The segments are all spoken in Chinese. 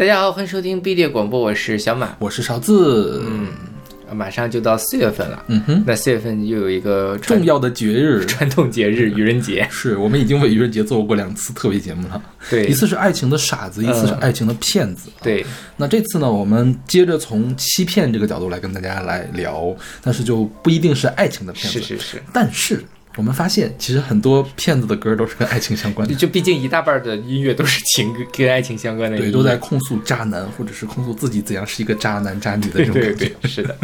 大家好，欢迎收听 B 列广播，我是小马。我是勺子。嗯，马上就到四月份了，嗯哼，那四月份又有一个重要的节日，传统节日 愚人节。是我们已经为愚人节做过两次特别节目了，对。一次是爱情的傻子，一次是嗯爱情的骗子。对，那这次呢，我们接着从欺骗这个角度来跟大家来聊，但是就不一定是爱情的骗子，是是是，但是我们发现，其实很多骗子的歌都是跟爱情相关的，就毕竟一大半的音乐都是情歌跟爱情相关的，对，都在控诉渣男，或者是控诉自己怎样是一个渣男渣女的这种对感觉。对，是的。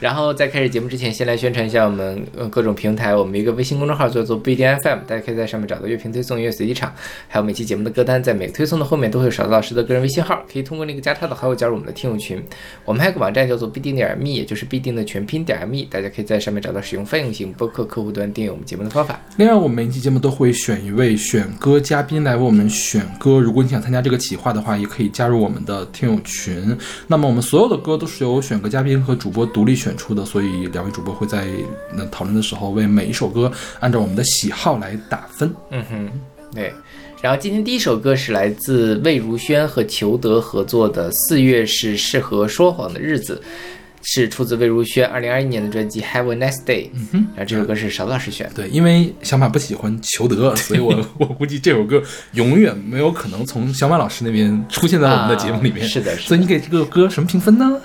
然后在开始节目之前，先来宣传一下我们呃各种平台，我们一个微信公众号叫做不一定 FM，大家可以在上面找到乐评推送、音乐随机场，还有每期节目的歌单，在每个推送的后面都会有勺子老师的个人微信号，可以通过那个加他的好友加入我们的听友群。我们还有个网站叫做必定点 me，也就是必定的全拼点 me，大家可以在上面找到使用泛用型播客客户端订阅我们节目的方法。另外，我们每期节目都会选一位选歌嘉宾来为我们选歌。如果你想参加这个企划的话，也可以加入我们的听友群。那么我们所有的歌都是由选歌嘉宾和主播独立选出的，所以两位主播会在那讨论的时候为每一首歌按照我们的喜好来打分。嗯哼，对。然后今天第一首歌是来自魏如萱和裘德合作的《四月是适合说谎的日子》，是出自魏如萱二零二一年的专辑《Have a Nice Day》。嗯哼，然后这首歌是勺子老师选的。对，因为小马不喜欢裘德，所以我 我估计这首歌永远没有可能从小马老师那边出现在我们的节目里面。啊是的是的所以你给这个歌什么评分呢？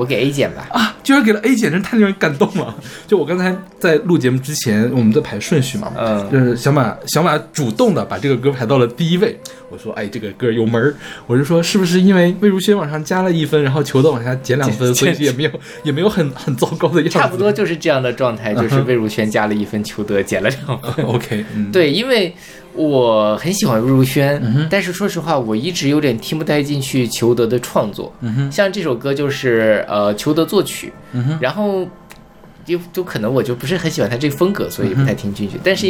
我给 A 减吧。啊，居然给了 A 减，真太令人感动了。就我刚才在录节目之前，我们在排顺序嘛，嗯就是小马小马主动的把这个歌排到了第一位。我说，哎，这个歌有门儿。我就说，是不是因为魏如萱往上加了一分，然后裘德往下减两分，所以也没有也没有很很糟糕的样子。差不多就是这样的状态，就是 魏如萱加了一分，裘德减了两分。OK，嗯，对，因为我很喜欢魏如萱，但是说实话，我一直有点听不太进去裘德的创作。像这首歌就是呃裘德作曲，嗯，然后就就可能我就不是很喜欢他这个风格，所以不太听进去。但是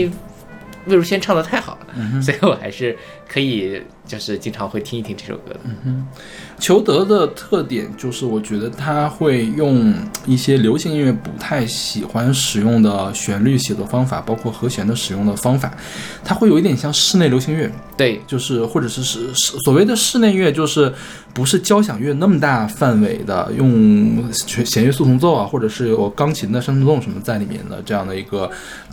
魏如萱唱的太好了，所以我还是可以就是经常会听一听这首歌的。裘德的特点就是，我觉得他会用一些流行音乐不太喜欢使用的旋律写作方法，包括和弦的使用的方法，它会有一点像室内流行乐，对，就是或者是是是所谓的室内乐，就是不是交响乐那么大范围的，用弦弦乐四重奏啊，或者是有钢琴的三重奏什么在里面的这样的一个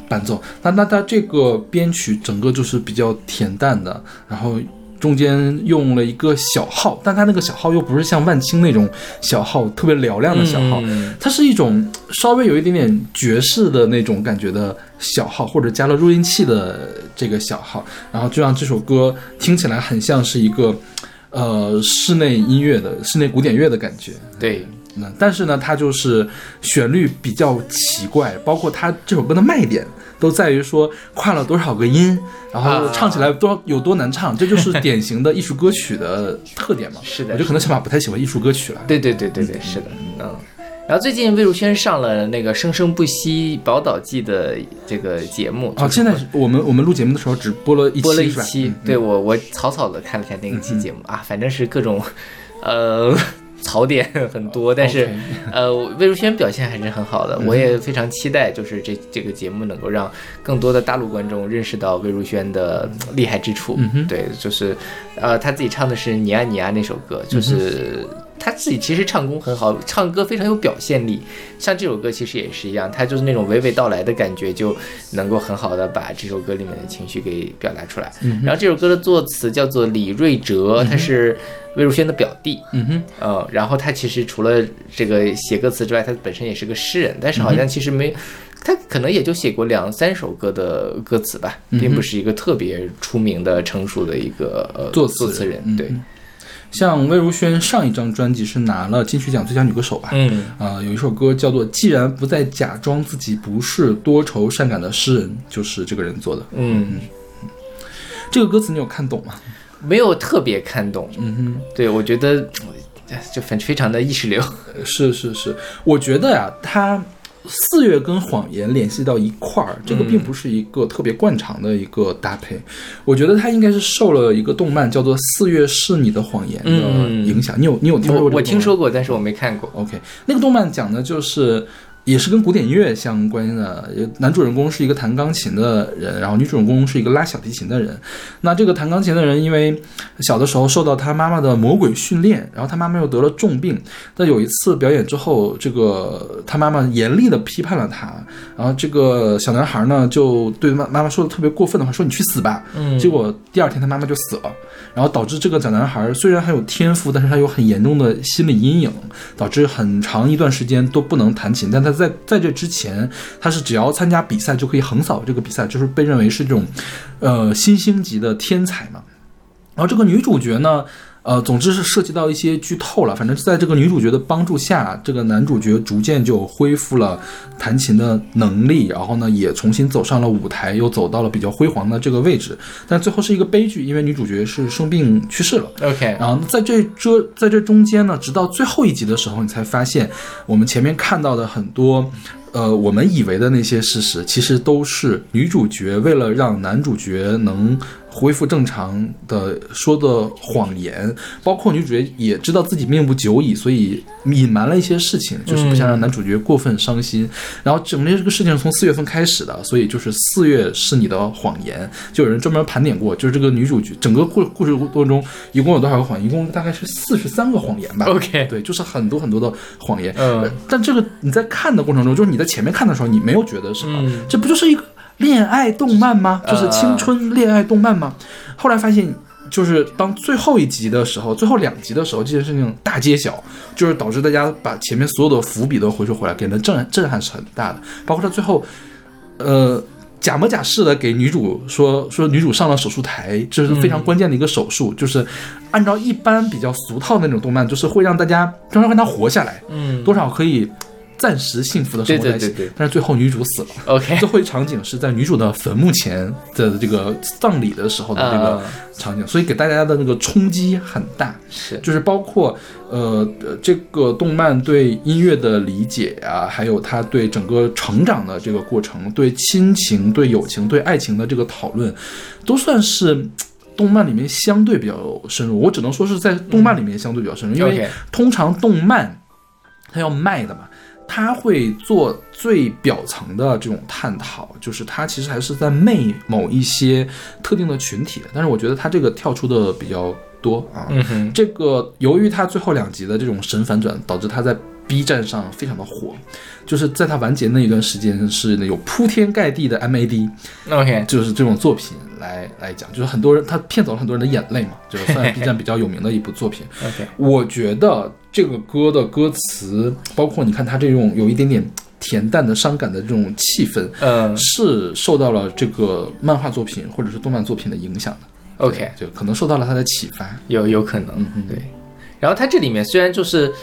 伴奏。那那它这个编曲整个就是比较恬淡的，然后。中间用了一个小号，但它那个小号又不是像万青那种小号特别嘹亮的小号，嗯它是一种稍微有一点点爵士的那种感觉的小号，或者加了录音器的这个小号，然后就让这首歌听起来很像是一个呃室内音乐的室内古典乐的感觉。对，那但是呢，它就是旋律比较奇怪，包括它这首歌的卖点都在于说跨了多少个音，然后啊。唱起来多有多难唱，这就是 典型的艺术歌曲的特点嘛。是的我觉得可能小马不太喜欢艺术歌曲了。对对对对对，是的，嗯。然后最近魏如萱上了那个《生生不息宝岛记》的这个节目啊，就是现在我们我们录节目的时候只播了一期，播了一期嗯，对我我草草的看了一下那一期节目。啊，反正是各种，呃，槽点 很多，但是 呃，魏如萱表现还是很好的，我也非常期待，就是这这个节目能够让更多的大陆观众认识到魏如萱的厉害之处。嗯对，就是呃，她自己唱的是《你呀你呀》那首歌，就是。她自己其实唱功很好，唱歌非常有表现力。像这首歌其实也是一样，他就是那种娓娓道来的感觉，就能够很好的把这首歌里面的情绪给表达出来。然后这首歌的作词叫做李瑞哲，他是魏如萱的表弟。嗯哼，呃，然后他其实除了这个写歌词之外，他本身也是个诗人，但是好像其实没，他可能也就写过两三首歌的歌词吧，并不是一个特别出名的、成熟的一个呃作作词人。对，嗯像魏如萱上一张专辑是拿了金曲奖最佳女歌手吧？嗯，啊、有一首歌叫做《既然不再假装自己不是多愁善感的诗人》，就是这个人做的。嗯，嗯这个歌词你有看懂吗？没有特别看懂。嗯哼对我觉得哎就非非常的意识流。是是是，我觉得呀、他四月跟谎言联系到一块儿，这个并不是一个特别惯常的一个搭配。我觉得他应该是受了一个动漫叫做《四月是你的谎言》的嗯影响。你有你有听说过我听说过，但是我没看过。OK，那个动漫讲的就是，也是跟古典音乐相关的。男主人公是一个弹钢琴的人，然后女主人公是一个拉小提琴的人。那这个弹钢琴的人，因为小的时候受到他妈妈的魔鬼训练，然后他妈妈又得了重病。在有一次表演之后，这个他妈妈严厉的批判了他，然后这个小男孩呢就对妈妈妈说的特别过分的话，说你去死吧。嗯结果第二天他妈妈就死了，然后导致这个小男孩虽然很有天赋，但是他有很严重的心理阴影，导致很长一段时间都不能弹琴。但他在在这之前，他是只要参加比赛就可以横扫这个比赛，就是被认为是这种，呃，新星级的天才嘛。然后这个女主角呢，呃，总之是涉及到一些剧透了。反正在这个女主角的帮助下，这个男主角逐渐就恢复了弹琴的能力，然后呢，也重新走上了舞台，又走到了比较辉煌的这个位置。但最后是一个悲剧，因为女主角是生病去世了。OK，然后在这这在这中间呢，直到最后一集的时候，你才发现我们前面看到的很多，呃，我们以为的那些事实，其实都是女主角为了让男主角能恢复正常的说的谎言，包括女主角也知道自己命不久矣，所以隐瞒了一些事情，就是不想让男主角过分伤心。然后整个这个事情是从四月份开始的，所以就是四月是你的谎言，就有人专门盘点过，就是这个女主角整个故故事过程中一共有多少个谎言？一共大概是四十三个谎言吧。OK 对，就是很多很多的谎言。嗯呃但这个你在看的过程中，就是你在前面看的时候，你没有觉得什么，嗯这不就是一个恋爱动漫吗？就是青春恋爱动漫吗？后来发现。就是当最后一集的时候，最后两集的时候，这件事情大揭晓，就是导致大家把前面所有的伏笔都回收回来，给人的震震撼是很大的。包括他最后，呃，假模假式的给女主说说女主上了手术台，这是非常关键的一个手术，就是按照一般比较俗套的那种动漫，就是会让大家让让她活下来，嗯多少可以暂时幸福的生活在一起。对对对对但是最后女主死了。OK，最后一场景是在女主的坟墓前的这个葬礼的时候的这个啊场景，所以给大家的那个冲击很大。是就是包括呃呃这个动漫对音乐的理解啊，还有他对整个成长的这个过程，对亲情、对友情、对爱情的这个讨论，都算是。动漫里面相对比较深入，我只能说是在动漫里面相对比较深入，因为通常动漫它要卖的嘛，它会做最表层的这种探讨，就是他其实还是在媚某一些特定的群体的，但是我觉得他这个跳出的比较多啊，这个由于他最后两集的这种神反转，导致他在 B 站上非常的火，就是在它完结那一段时间是有铺天盖地的 MAD，OK，就是这种作品来来讲，就是很多人他骗走了很多人的眼泪嘛，就是算 B 站比较有名的一部作品。OK，我觉得这个歌的歌词，包括你看它这种有一点点恬淡的伤感的这种气氛，嗯是受到了这个漫画作品或者是动漫作品的影响的。，OK，就可能受到了它的启发。有有可能，嗯对。然后它这里面虽然就是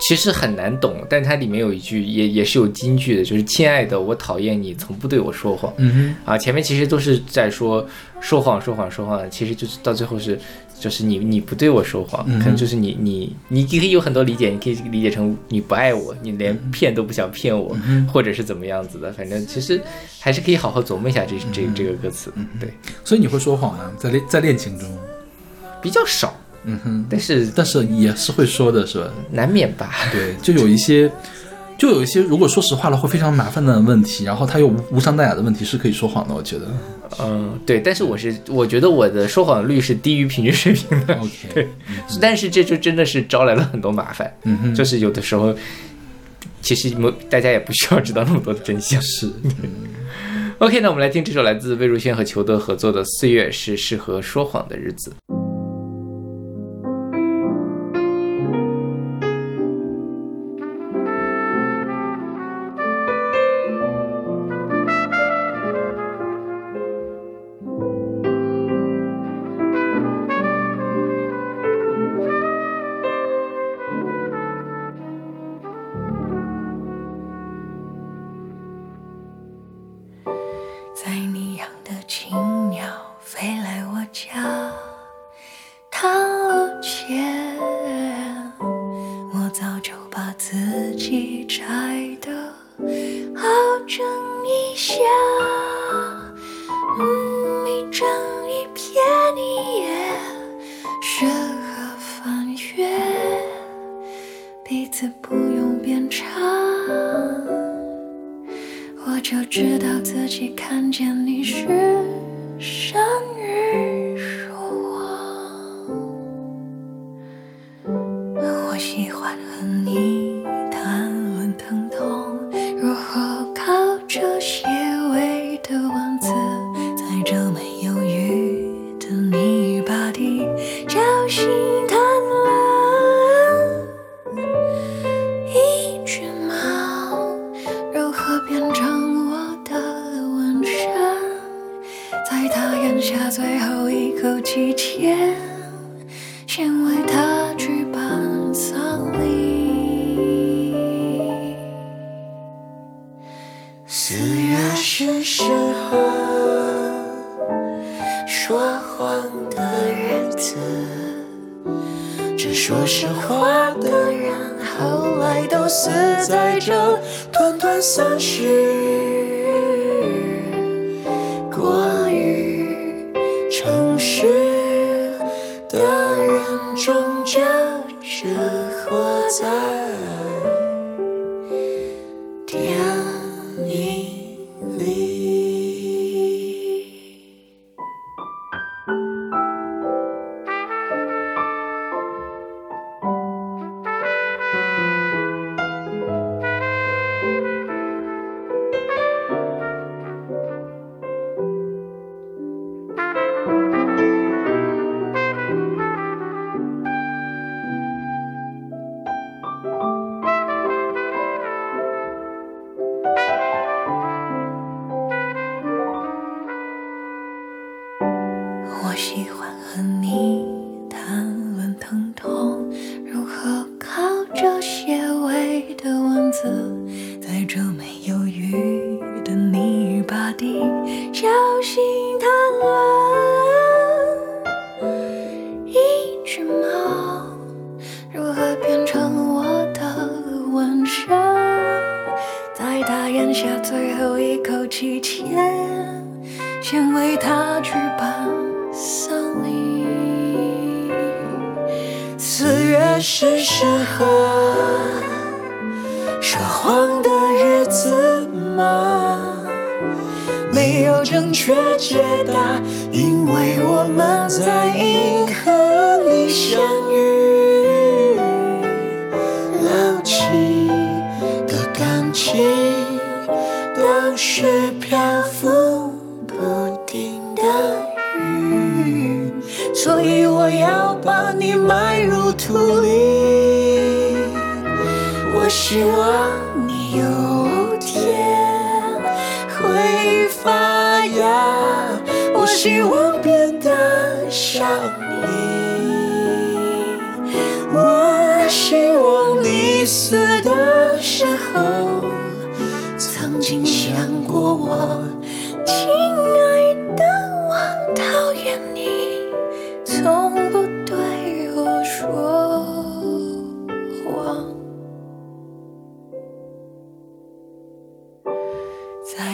其实很难懂，但它里面有一句也也是有金句的，就是“亲爱的，我讨厌你，从不对我说谎”。嗯啊，前面其实都是在说说谎说谎说谎，其实就是到最后是就是你你不对我说谎，嗯可能就是你你你可以有很多理解，你可以理解成你不爱我，你连骗都不想骗我，嗯或者是怎么样子的，反正其实还是可以好好琢磨一下这这这个歌词，对，所以你会说谎吗？在恋在恋情中，比较少，嗯哼，但是但是也是会说的，是吧？难免吧。对，就有一些，就有一些，如果说实话了，会非常麻烦的问题，然后他又无无伤大雅的问题是可以说谎的，我觉得。嗯，对，但是我是我觉得我的说谎率是低于平均水平的，OK，但是这就真的是招来了很多麻烦，嗯哼，就是有的时候其实没大家也不需要知道那么多的真相。是，OK，那我们来听这首来自魏如萱和裘德合作的《四月是适合说谎的日子》。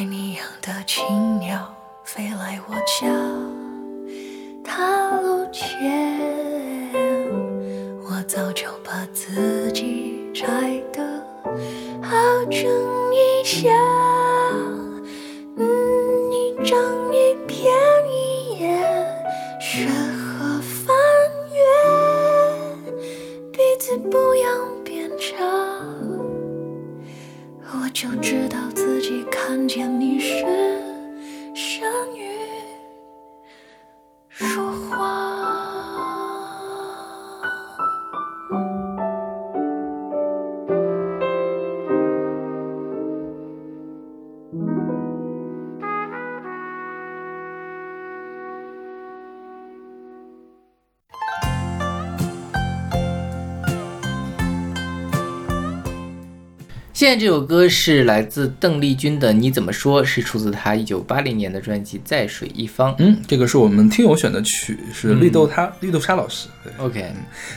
你养的青鸟飞来我家，踏路前，我早就把自己拆得好整一下。嗯，一张一片一页，适合翻阅，彼此不要变长。我就知道自己看见现在这首歌是来自邓丽君的《你怎么说》，是出自她一九八零年的专辑《在水一方》。嗯，这个是我们听友选的曲，是绿豆他、绿豆沙老师。对，OK，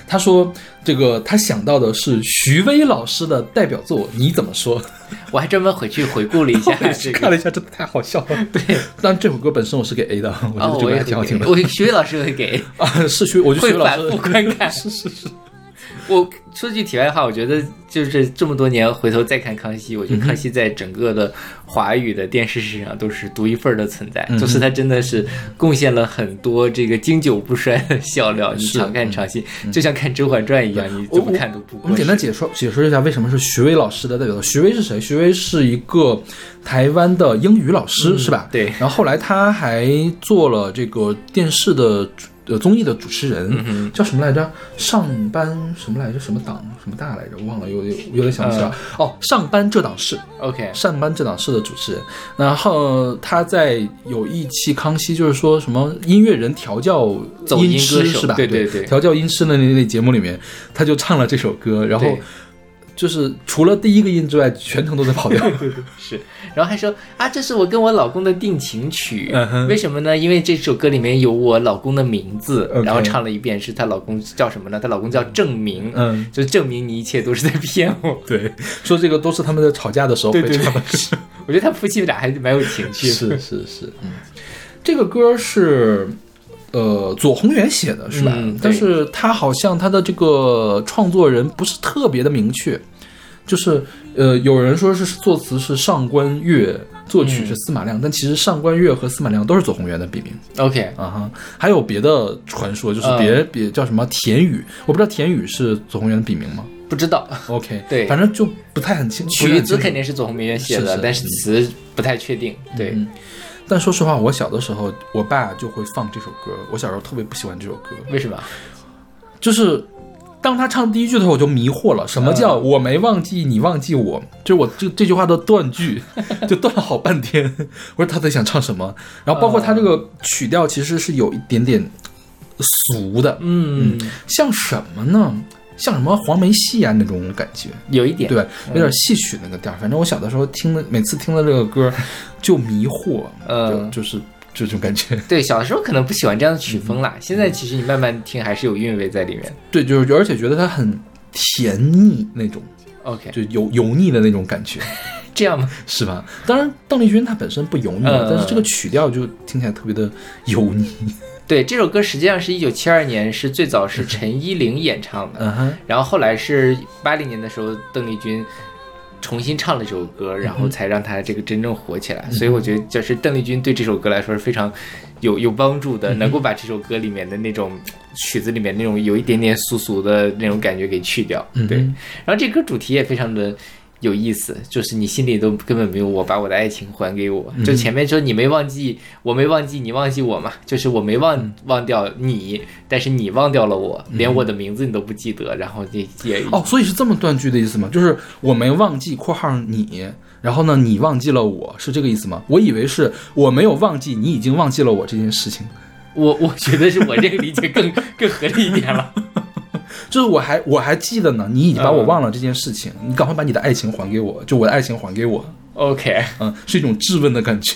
他说这个他想到的是徐威老师的代表作，你怎么说？我还专门回去回顾了一下 这个。看了一下，真的太好笑了。对，但这首歌本身我是给 A 的，我觉哦，得这个还挺好听的。我徐威老师会给，啊，是徐，我觉得徐老师反复观看是是是。我说句题外话，我觉得就是这么多年回头再看康熙，我觉得康熙在整个的华语的电视史上都是独一份儿的存在，嗯就是他真的是贡献了很多这个经久不衰的笑料，你常看常新，就像看《甄嬛传》一样，你怎么看都不过我们简单。解说解说一下为什么是徐威老师的代表作。徐威是谁？徐威是一个台湾的英语老师，是吧？对然后后来他还做了这个电视的主呃综艺的主持人，叫什么来着？上班什么来着？什么档什么大来着？忘了，有有有点想不起来。哦，上班这档事。OK，上班这档事的主持人，然后他在有一期康熙，就是说什么音乐人调教走音歌师是吧？对对对调教音师的那那节目里面，他就唱了这首歌，然后对就是除了第一个音之外，全程都在跑调。是，然后还说啊，这是我跟我老公的定情曲，嗯为什么呢？因为这首歌里面有我老公的名字然后唱了一遍，是她老公叫什么呢？她老公叫郑明，嗯，就证明你一切都是在骗我。对，说这个都是他们在吵架的时候对对会唱的对，我觉得他夫妻俩还蛮有情趣的。是是是，嗯，这个歌是。呃，左宏元写的是吧？嗯但是他好像他的这个创作人不是特别的明确，就是呃，有人说是作词是上官月，作曲是司马亮，但其实上官月和司马亮都是左宏元的笔名 OK，啊哈。还有别的传说，就是嗯别、别叫什么田雨，我不知道田雨是左宏元的笔名吗不知道？OK，对反正就不太很清楚。曲子肯定是左宏元写的，是是但是词不太确定。对，嗯但说实话，我小的时候，我爸就会放这首歌。我小时候特别不喜欢这首歌，为什么？就是当他唱第一句的时候，我就迷惑了，什么叫嗯我没忘记你忘记我？就是我这这句话的断句，就断了好半天。我说他在想唱什么？然后包括他这个曲调其实是有一点点俗的，嗯，像什么呢？像什么黄梅戏啊那种感觉，有一点。对，有点戏曲那个调儿。反正我小的时候听的，每次听的这个歌就迷惑，呃就就是这种感觉。对，小的时候可能不喜欢这样的曲风嗯啦，现在其实你慢慢听还是有韵味在里面。对，就是而且觉得它很甜腻那种，OK，就油油腻的那种感觉，这样吗？是吧？当然，邓丽君她本身不油腻，嗯但是这个曲调就听起来特别的油腻。对，这首歌实际上是一九七二年，是最早是陈依灵演唱的，然后后来是八零年的时候，邓丽君重新唱了这首歌，然后才让她这个真正火起来。所以我觉得，就是邓丽君对这首歌来说是非常有有帮助的，能够把这首歌里面的那种曲子里面那种有一点点俗俗的那种感觉给去掉。对，嗯然后这歌主题也非常的。有意思，就是你心里都根本没有我，把我的爱情还给我。就前面说你没忘记，我没忘记，你忘记我嘛？就是我没忘忘掉你，但是你忘掉了我，连我的名字你都不记得，然后也也哦，所以是这么断句的意思吗？就是我没忘记（括号你），然后呢，你忘记了我，是这个意思吗？我以为是我没有忘记，你已经忘记了我这件事情。我我觉得是我这个理解更 更合理一点了。就是我还我还记得呢，你已经把我忘了这件事情，你赶快把你的爱情还给我，就我的爱情还给我，OK，嗯，是一种质问的感觉。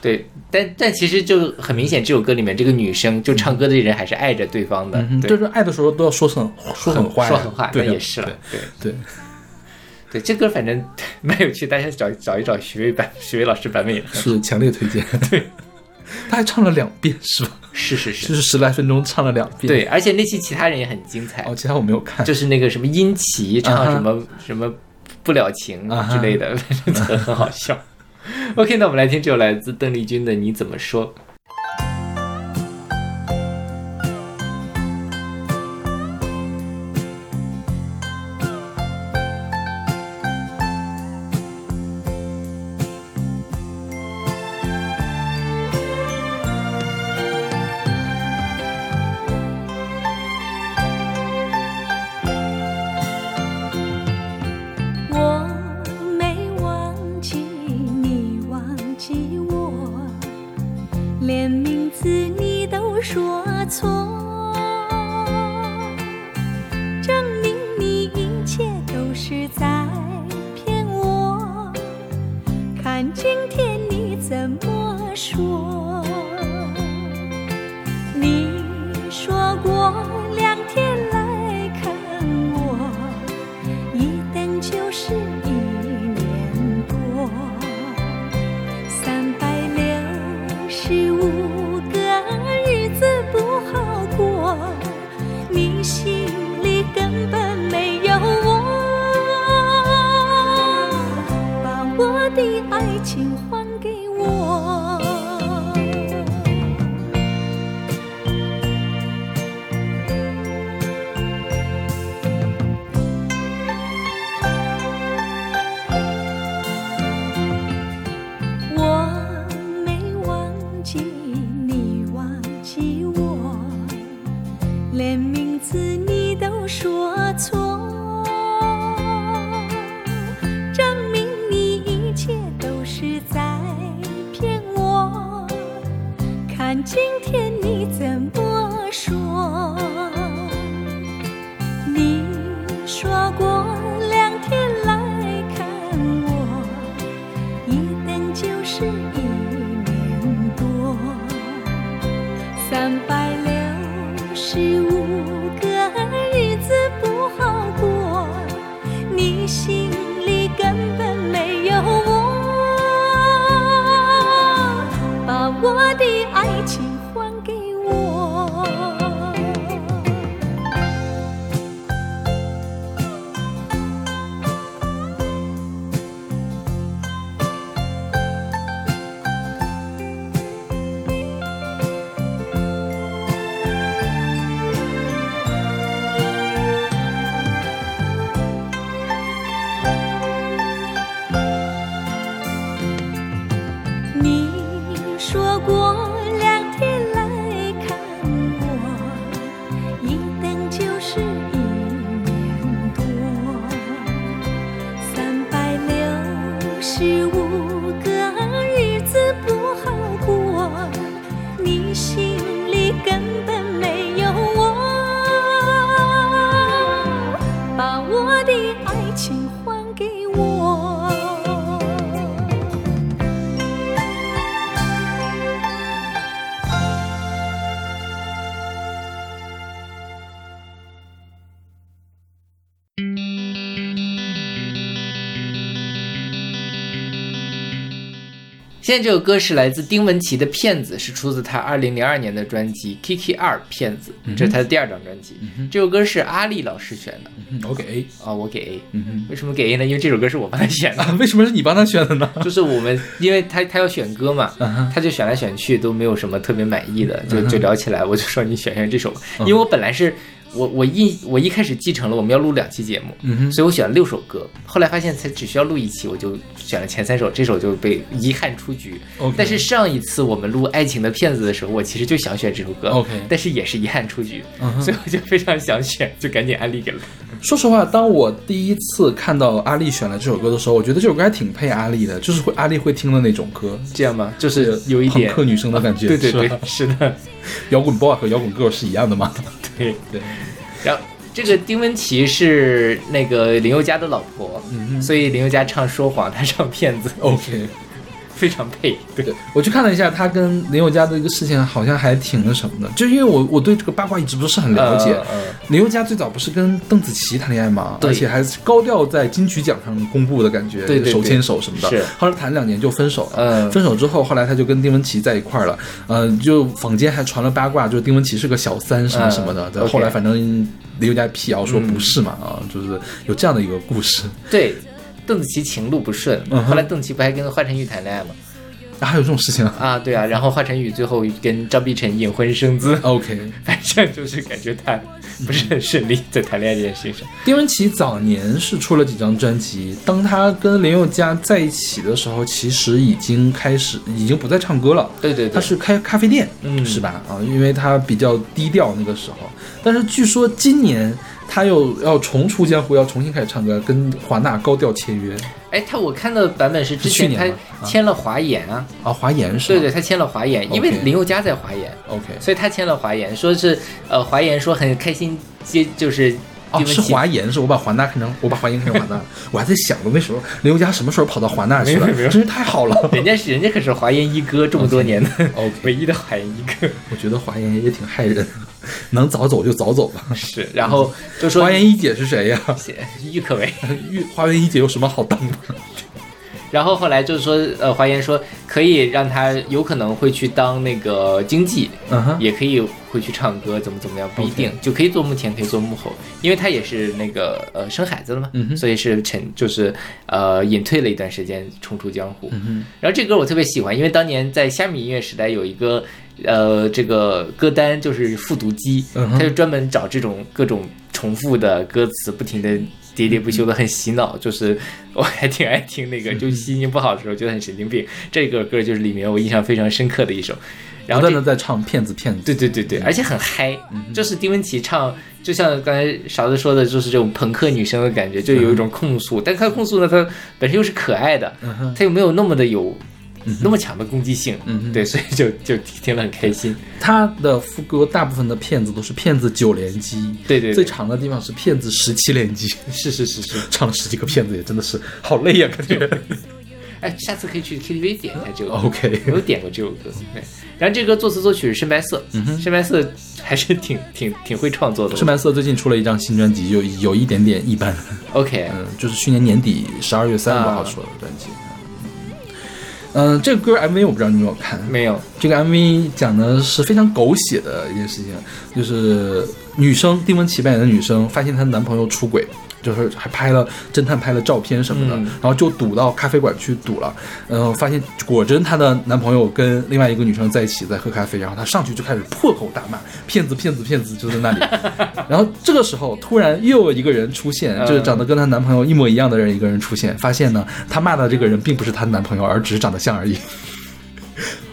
对，但但其实就很明显，这首歌里面这个女生就唱歌的人还是爱着对方的，嗯，对，就是爱的时候都要说很说很话呀，说很话，那也是了，对对，对，这歌反正 蛮有趣，大家找找一找徐巍版，徐巍老师版本也是强烈推荐。对，他还唱了两遍是吧？是是是，就是是十来分钟唱了两遍。对，而且那期其他人也很精彩哦，，其他我没有看。就是那个什么殷琦唱什么什么不了情啊之类的，反正很好笑。OK，那我们来听这首来自邓丽君的《你怎么说》。忘现在这首歌是来自丁文琪的《骗子》，是出自他二零零二年的专辑《Kiki 二骗子》，这是他的第二张专辑。这首歌是阿丽老师选的嗯我给 A，啊、我给 A。嗯为什么给 A 呢？因为这首歌是我帮他选的。啊，为什么是你帮他选的呢？就是我们，因为他他要选歌嘛，他就选来选去都没有什么特别满意的，就就聊起来，我就说你选选这首因为我本来是我我一我一开始继承了我们要录两期节目，所以我选了六首歌，后来发现才只需要录一期，我就选了前三首，这首就被遗憾出局。但是上一次我们录《爱情的骗子》的时候，我其实就想选这首歌但是也是遗憾出局，所以我就非常想选，就赶紧安利给了他。说实话，当我第一次看到阿丽选了这首歌的时候，我觉得这首歌还挺配阿丽的，就是会阿丽会听的那种歌，这样吗？就是有一点朋克女生的感觉。对对对 是的，摇滚 boy 和摇滚 girl 是一样的吗？对。对，然后这个丁文琪是那个林宥嘉的老婆，所以林宥嘉唱说谎，他唱骗子，OK。非常配。对，对，我去看了一下他跟林宥嘉的一个事情，好像还挺那什么的，就因为我我对这个八卦一直不是很了解。林宥嘉最早不是跟邓紫棋谈恋爱吗？而且还是高调在金曲奖上公布的感觉，对对对手牵手什么的。是后来谈两年就分手了。嗯分手之后，后来他就跟丁文琪在一块儿了。呃，就坊间还传了八卦，就是丁文琪是个小三什么什么的。嗯后来反正林宥嘉辟谣说不是嘛，啊，就是有这样的一个故事。对，邓紫棋情路不顺，嗯后来邓紫棋不还跟华晨宇谈恋爱吗？啊，还有这种事情啊啊，对啊，然后华晨宇最后跟张碧晨隐婚生子，？OK，反正就是感觉他不是很顺利在谈恋爱这件事情上。丁文琪早年是出了几张专辑，当他跟林宥嘉在一起的时候，其实已经开始，已经不再唱歌了。对对对，他是开咖啡店，嗯是吧？啊，因为他比较低调那个时候。但是据说今年他又要重出江湖，要重新开始唱歌，跟华纳高调签约。哎，他我看的版本是之前他签了华研啊，啊，华研是？对对，他签了华研，因为林宥嘉在华研。，OK，所以他签了华研，说是呃华研说很开心接就是华研，是我把华纳看成我把华研看成华纳。了，我还在想呢，那时候林宥嘉什么时候跑到华纳去了？真是太好了。人家是人家可是华研一哥，这么多年的 OK 唯一的华研一哥。我觉得华研也挺害人，能早走就早走吧。是，然后就说华研一姐是谁呀？郁可唯，郁华研一姐有什么好当的？然后后来就是说，呃，华研说可以让他有可能会去当那个经济，嗯哼，也可以会去唱歌，怎么怎么样，不一定就可以做幕前，可以做幕后，因为他也是那个呃生孩子了嘛，嗯哼所以是沉就是呃隐退了一段时间，重出江湖。嗯然后这歌我特别喜欢，因为当年在虾米音乐时代有一个呃这个歌单就是复读机，嗯他就专门找这种各种重复的歌词，不停的喋喋不休的，很洗脑。就是我还挺爱听那个，就心情不好的时候觉得很神经病。这个歌就是里面我印象非常深刻的一首。然后这断的在唱骗子骗子，对对对对，而且很嗨，就是丁文琪唱，就像刚才勺子说的，就是这种朋克女生的感觉，就有一种控诉，但她控诉呢，她本身又是可爱的，她又没有那么的有那么强的攻击性，嗯哼对，所以就就听了很开心，他的副歌大部分的骗子都是骗子九连击，对对对。最长的地方是骗子十七连击，是是是是，唱了十几个骗子也真的是好累呀、感觉。哎，下次可以去 KTV 点一下这个 OK 没有点过这首歌，对，然后这歌作词作曲是深白色，嗯深白色还是挺挺挺会创作的，深白色最近出了一张新专辑，有有一点点一般，OK，嗯，就是去年年底十二月三十号出的专辑。嗯，这个歌 MV 我不知道你有没有看，没有，这个 MV 讲的是非常狗血的一件事情，就是女生丁文琪扮演的女生发现她的男朋友出轨，就是还拍了侦探拍了照片什么的，嗯。然后就堵到咖啡馆去堵了，嗯、发现果真她的男朋友跟另外一个女生在一起在喝咖啡，然后她上去就开始破口大骂，骗子骗子骗子就在那里，然后这个时候突然又有一个人出现，嗯。就是长得跟她男朋友一模一样的人一个人出现，发现呢她骂的这个人并不是她男朋友，而只是长得像而已。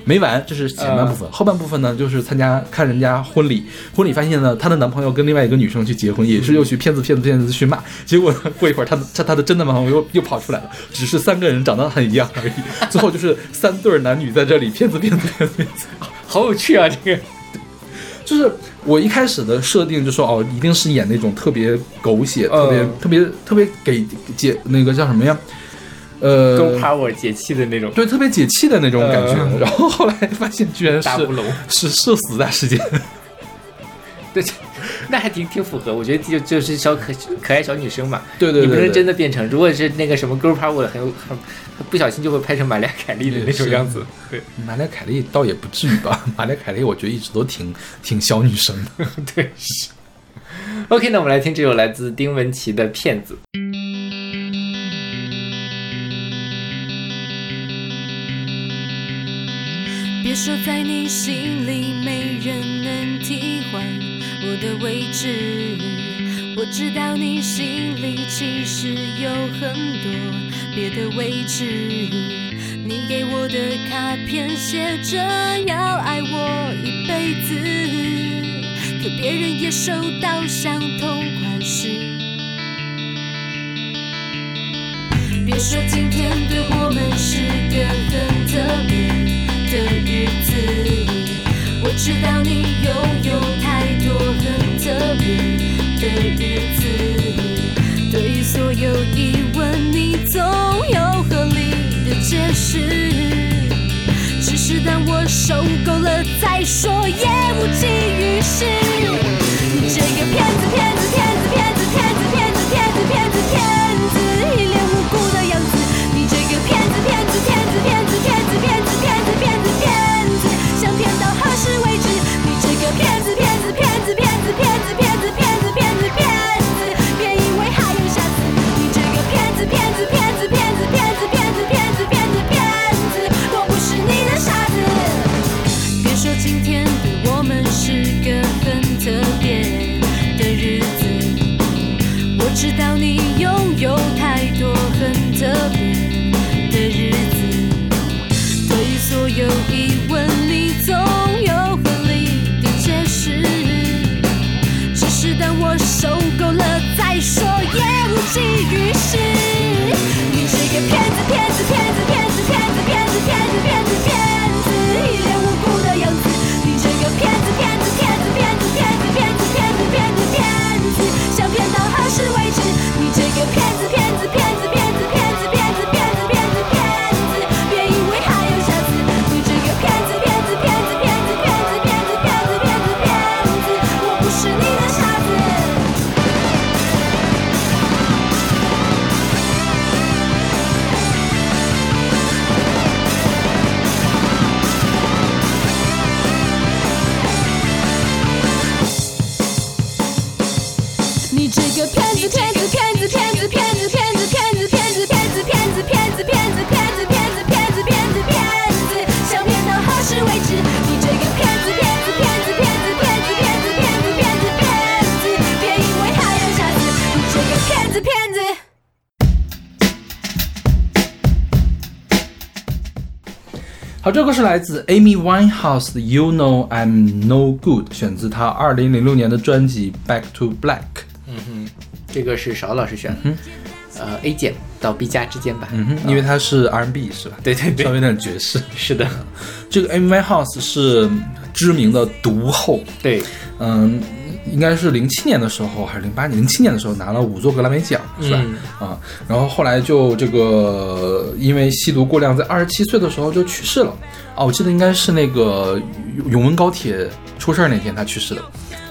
没完，这是前半部分，后半部分呢就是参加看人家婚礼，婚礼发现呢，她的男朋友跟另外一个女生去结婚，也是又去骗子骗子骗子去骂，结果过一会儿她的她她的真的男朋友又又跑出来了，只是三个人长得很一样而已，最后就是三对男女在这里骗子骗子骗子骗子，好有趣啊，这个，就是我一开始的设定就说哦，一定是演那种特别狗血、特别嗯特别特别给解那个叫什么呀？呃，Go Power 解气的那种对，特别解气的那种感觉。嗯然后后来发现居然是。是社死大事件。对，那还挺挺符合，我觉得就就是小可可爱小女生嘛，对对对对你不能真的变成，如果是那个什么 girl power 很有很不小心就会拍成玛丽亚凯莉的那种样子，对玛丽亚凯莉倒也不至于吧，玛丽亚凯莉我觉得一直都挺挺小女生的。对是。OK，那我们来听这首来自丁文琪的《骗子》。别说在你心里没人能替换我的位置，我知道你心里其实有很多别的位置。你给我的卡片写着要爱我一辈子，可别人也收到相同款式。别说今天对我们是个很特别的日子，我知道你拥有太多很特别的日子。对于所有疑问，你总有合理的解释。只是当我受够了再说，也无济于事。你这个骗子，骗子，骗子，骗子，骗子，骗子，骗子，骗子，子，骗子，骗好，这是来自 Amy Winehouse 的《You Know I'm No Good》，选自她二零零六年的专辑《Back to Black》。嗯哼这个是邵老师选的，呃，A 减到 B 加之间吧。嗯哼，因为它是 R&B 是吧？对对对稍微有点爵士。是的，这个 Amy Winehouse 是知名的毒后，对，嗯，应该是零七年的时候还是零八年？零七年的时候拿了五座格莱美奖，是吧？啊，然后后来就这个因为吸毒过量，在二十七岁的时候就去世了。啊，我记得应该是那个永永温高铁出事儿那天他去世的。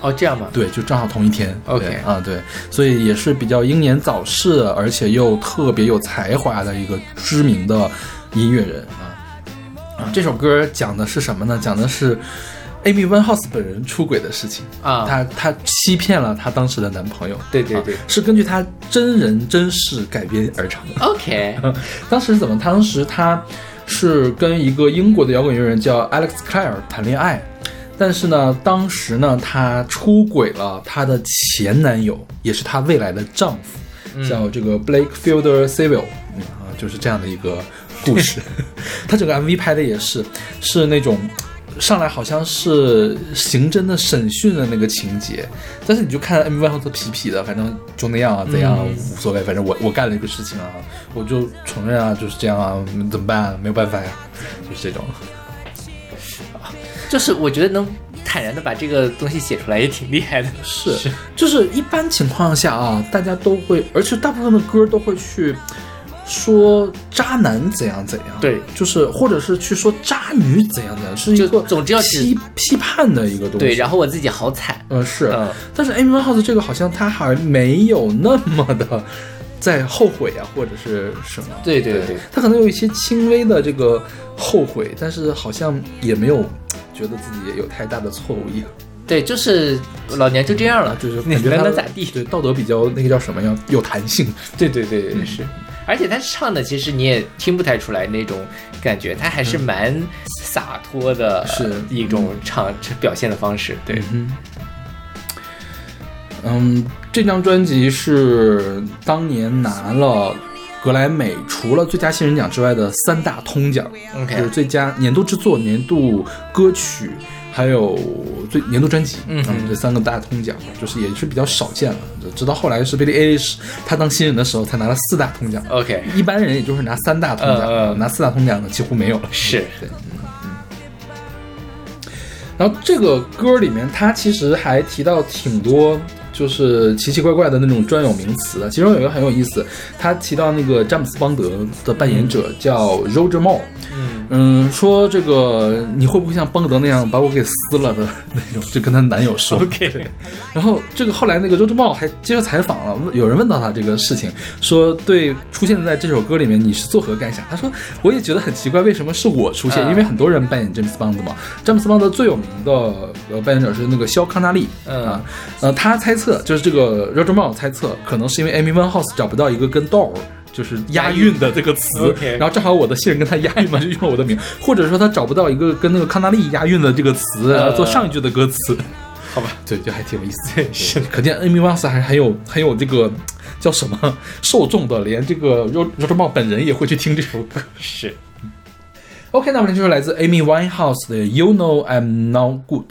哦，这样吧？对，就正好同一天。OK 啊，对，所以也是比较英年早逝，而且又特别有才华的一个知名的音乐人啊啊！这首歌讲的是什么呢？讲的是 Amy Winehouse 本人出轨的事情啊她她欺骗了她当时的男朋友。对对对啊是根据她真人真事改编而成的。OK，当时是怎么？当时她是跟一个英国的摇滚乐人叫 Alex Clare 谈恋爱，但是呢，当时呢，她出轨了她的前男友，也是她未来的丈夫，叫这个 Blake Fielder Civil，嗯啊，就是这样的一个故事。她整个 MV 拍的也是是那种。上来好像是刑侦的审讯的那个情节，但是你就看 MV 后头皮皮的，反正就那样啊，怎样、嗯无所谓，反正我我干了一个事情啊，我就承认啊，就是这样啊，嗯怎么办、啊？没有办法呀，就是这种。就是我觉得能坦然的把这个东西写出来也挺厉害的。是，就是一般情况下啊，大家都会，而且大部分的歌都会去说渣男怎样怎样，对，就是或者是去说渣女怎样怎样，是一个总之要批批判的一个东西。对，然后我自己好惨。嗯是，嗯但是 Amy Winehouse 这个好像他还没有那么的在后悔啊，或者是什么。对对对他可能有一些轻微的这个后悔，但是好像也没有觉得自己有太大的错误一样。对，就是老娘就这样了，就是感觉他能能咋地？对，道德比较那个叫什么呀？有弹性。对对对对是。而且他唱的其实你也听不太出来那种感觉，他还是蛮洒脱的，是一种唱表现的方式。对，嗯，这张专辑是当年拿了格莱美除了最佳新人奖之外的三大通奖就是最佳年度制作、年度歌曲，还有最年度专辑，嗯这三个大通奖，就是也是比较少见了。直到后来是 Billie Eilish，他当新人的时候才拿了四大通奖。OK，一般人也就是拿三大通奖，嗯嗯拿四大通奖的几乎没有了。是对，嗯嗯。然后这个歌里面，他其实还提到挺多，就是奇奇怪怪的那种专有名词的。其中有一个很有意思，他提到那个詹姆斯邦德的扮演者叫 Roger Moore，嗯嗯，说这个你会不会像邦德那样把我给撕了的那种，就跟她男友说。OK，然后这个后来那个 Roger Moore 还接受采访了，问有人问到他这个事情，说对出现在这首歌里面你是作何感想？他说我也觉得很奇怪，为什么是我出现？嗯因为很多人扮演詹姆斯邦德嘛，詹姆斯邦德最有名的呃扮演者是那个肖康纳利，嗯啊，呃，他猜测就是这个 Roger Moore 猜测，可能是因为 Amy Winehouse 找不到一个跟 door 就是押韵的这个词然后正好我的姓跟他押韵嘛，就用了我的名，或者说他找不到一个跟那个康纳利押韵的这个词，然后做上一句的歌词。好吧，对，就还挺有意思。是，可见 Amy Winehouse 还很有很有这个叫什么受众的，连这个 Ro- Roger Moore 本人也会去听这首歌。是 OK，那么这就是来自 Amy Winehouse 的 You Know I'm Not Good。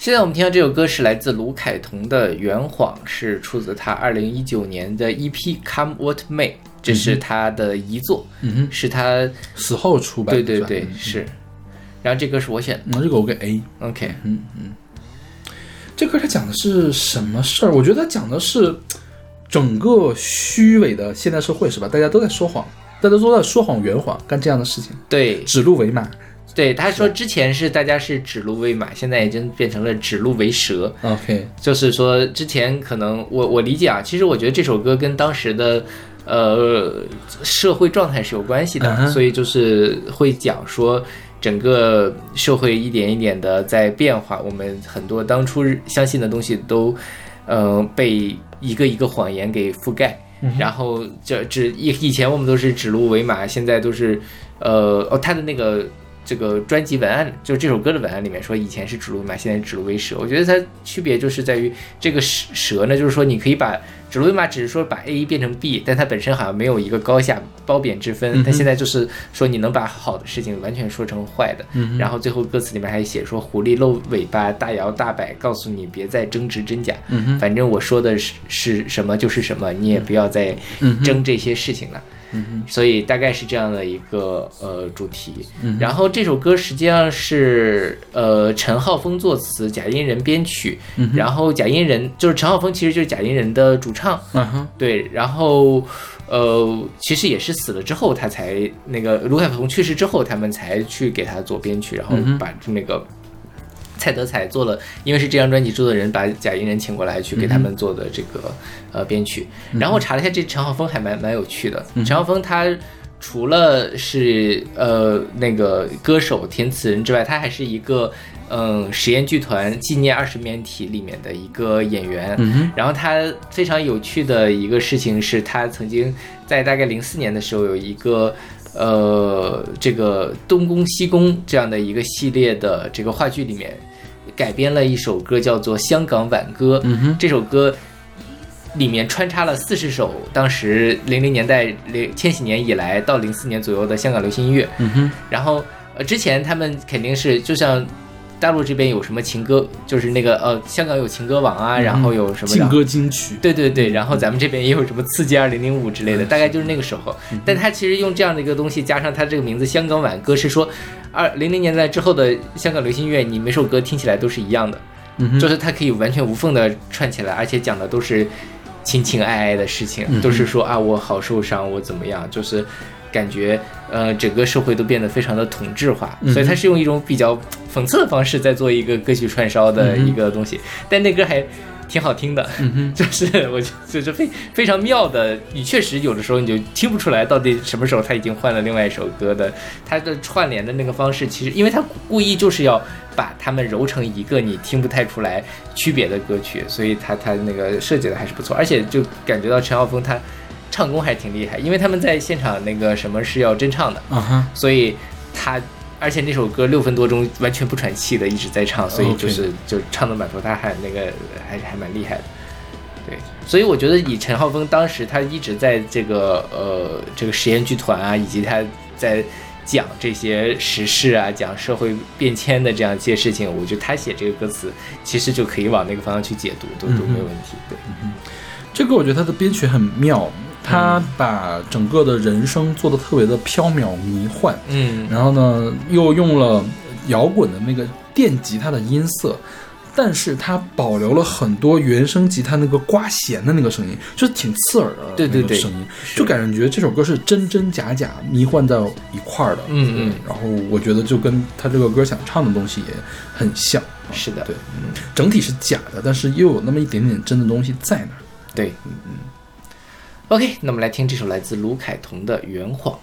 现在我们听到这首歌是来自卢凯彤的《圆谎》，是出自他二零一九年的 EP《Come What May》，这是他的遗作，嗯哼，是他死后出版的，对对对嗯是。然后这歌是我选的那这个我给 A。，OK，嗯嗯这歌它讲的是什么事儿？我觉得它讲的是整个虚伪的现代社会，是吧？大家都在说谎，大家都在说谎、圆谎，干这样的事情，对指鹿为马。对，他说之前是大家是指鹿为马，现在已经变成了指鹿为蛇。OK，就是说，之前可能我我理解啊，其实我觉得这首歌跟当时的呃社会状态是有关系的所以就是会讲说整个社会一点一点的在变化，我们很多当初相信的东西都呃被一个一个谎言给覆盖。然后这这以以前我们都是指鹿为马，现在都是呃哦他的那个这个专辑文案，就是这首歌的文案里面说，以前是指鹿为马，现在指鹿为蛇。我觉得它区别就是在于这个蛇蛇呢，就是说你可以把指鹿为马，只是说把 A 变成 B，但它本身好像没有一个高下褒贬之分。它现在就是说你能把好的事情完全说成坏的。然后最后歌词里面还写说狐狸露尾巴，大摇大摆，告诉你别再争执真假。反正我说的是是什么就是什么，你也不要再争这些事情了。所以大概是这样的一个呃主题。然后这首歌实际上是呃陈浩峰作词，贾英人编曲。然后贾英人就是陈浩峰，其实就是贾英人的主唱。嗯哼，对，然后呃，其实也是死了之后，他才那个卢凯彤去世之后，他们才去给他做编曲，然后把那个。蔡德彩做了，因为是这张专辑制作人把贾英人请过来去给他们做的这个、呃编曲。然后我查了一下，这陈浩峰还蛮蛮有趣的。陈浩峰他除了是呃那个歌手、填词人之外，他还是一个嗯实验剧团《纪念二十面体》里面的一个演员。然后他非常有趣的一个事情是，他曾经在大概零四年的时候有一个。呃，这个东宫西宫这样的一个系列的这个话剧里面，改编了一首歌，叫做《香港挽歌》。嗯哼、这首歌里面穿插了四十首当时零零年代、零千禧年以来到零四年左右的香港流行音乐。嗯哼，然后呃，之前他们肯定是就像大陆这边有什么情歌，就是那个呃，香港有情歌网啊，然后有什么情歌金曲。对对对，然后咱们这边也有什么刺激二零零五之类的，大概就是那个时候。但他其实用这样的一个东西，加上他这个名字“香港挽歌”，是说二零零年代之后的香港流行音乐，你每首歌听起来都是一样的，就是它可以完全无缝的串起来，而且讲的都是情情爱爱的事情，都是说啊我好受伤，我怎么样，就是。感觉呃，整个社会都变得非常的同质化，所以他是用一种比较讽刺的方式在做一个歌曲串烧的一个东西，但那歌还挺好听的，就是我觉得就是非非常妙的。你确实有的时候你就听不出来到底什么时候他已经换了另外一首歌的，他的串联的那个方式，其实因为他故意就是要把它们揉成一个你听不太出来区别的歌曲，所以他他那个设计的还是不错，而且就感觉到陈浩峰他。唱功还挺厉害，因为他们在现场那个什么是要真唱的，所以他而且那首歌六分多钟完全不喘气的一直在唱，所以就是就唱的满头大汗，那个还还蛮厉害的。对，所以我觉得以陈浩峰当时他一直在这个呃这个实验剧团啊，以及他在讲这些时事啊，讲社会变迁的这样一些事情，我觉得他写这个歌词其实就可以往那个方向去解读，都都没有问题。对，嗯这个我觉得他的编曲很妙，他把整个的人声做的特别的飘渺迷幻，嗯然后呢又用了摇滚的那个电吉他的音色。但是他保留了很多原声吉他那个刮弦的那个声音，就是挺刺耳的对对对声音，就感觉这首歌是真真假假迷幻在一块儿的。嗯嗯然后我觉得就跟他这个歌想唱的东西也很像。是的，对，嗯整体是假的，但是又有那么一点点真的东西在那儿。对，嗯嗯。OK，那我们来听这首来自卢凯彤的《圆谎》。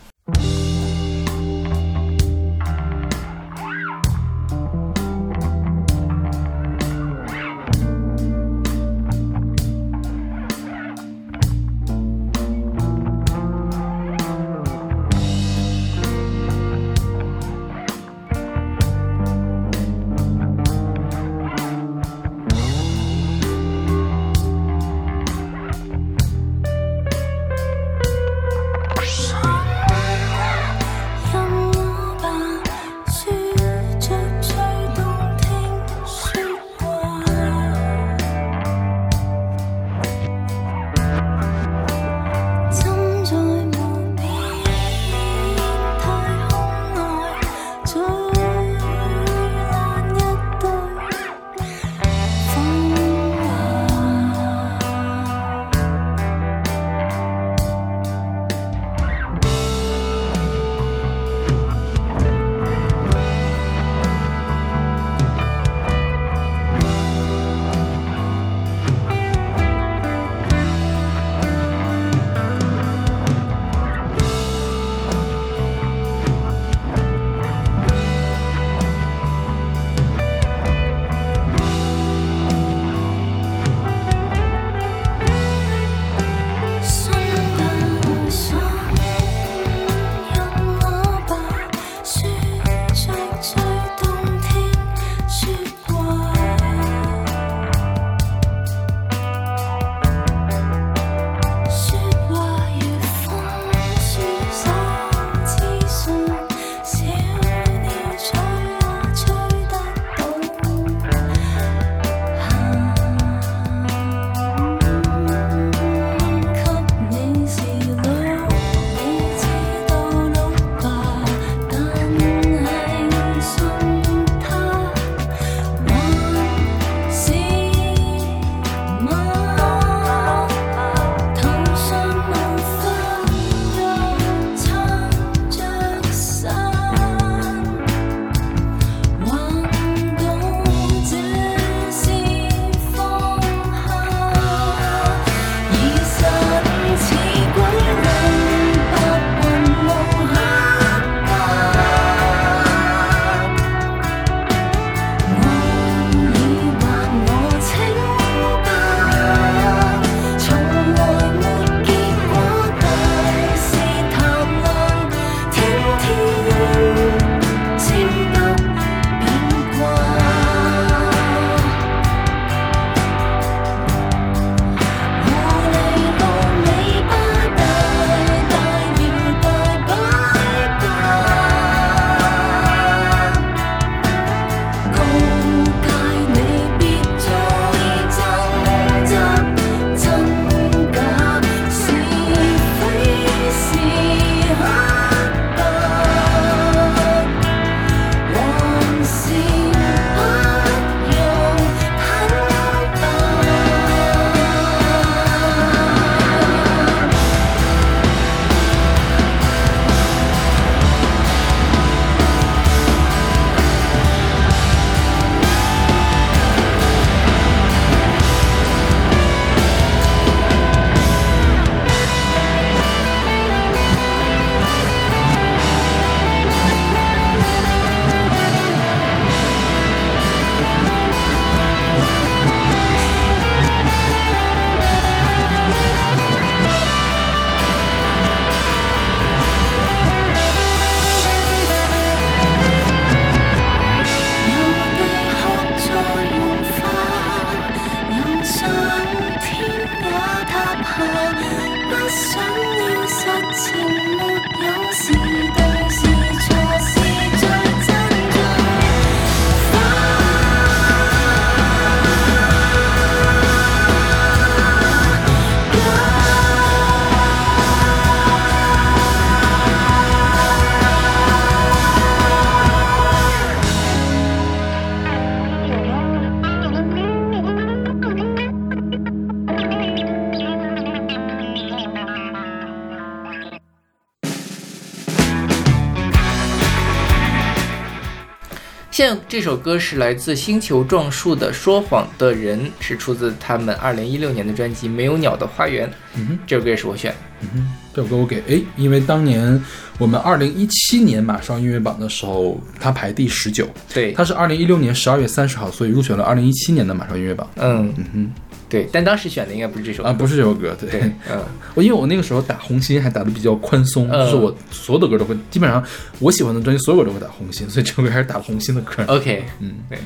现在这首歌是来自星球撞树的《说谎的人》，是出自他们二零一六年的专辑《没有鸟的花园》。嗯哼，这首歌也是我选的。嗯哼，这首歌我给哎因为当年我们二零一七年马上音乐榜的时候，它排第十九，对，它是二零一六年十二月三十号，所以入选了二零一七年的马上音乐榜。嗯嗯哼，对，但当时选的应该不是这首歌啊，不是这首歌，对。对，嗯，我因为我那个时候打红心还打的比较宽松，嗯就是我所有的歌都会，基本上我喜欢的专辑所有歌都会打红心，所以这首歌还是打红心的歌。OK，嗯，对。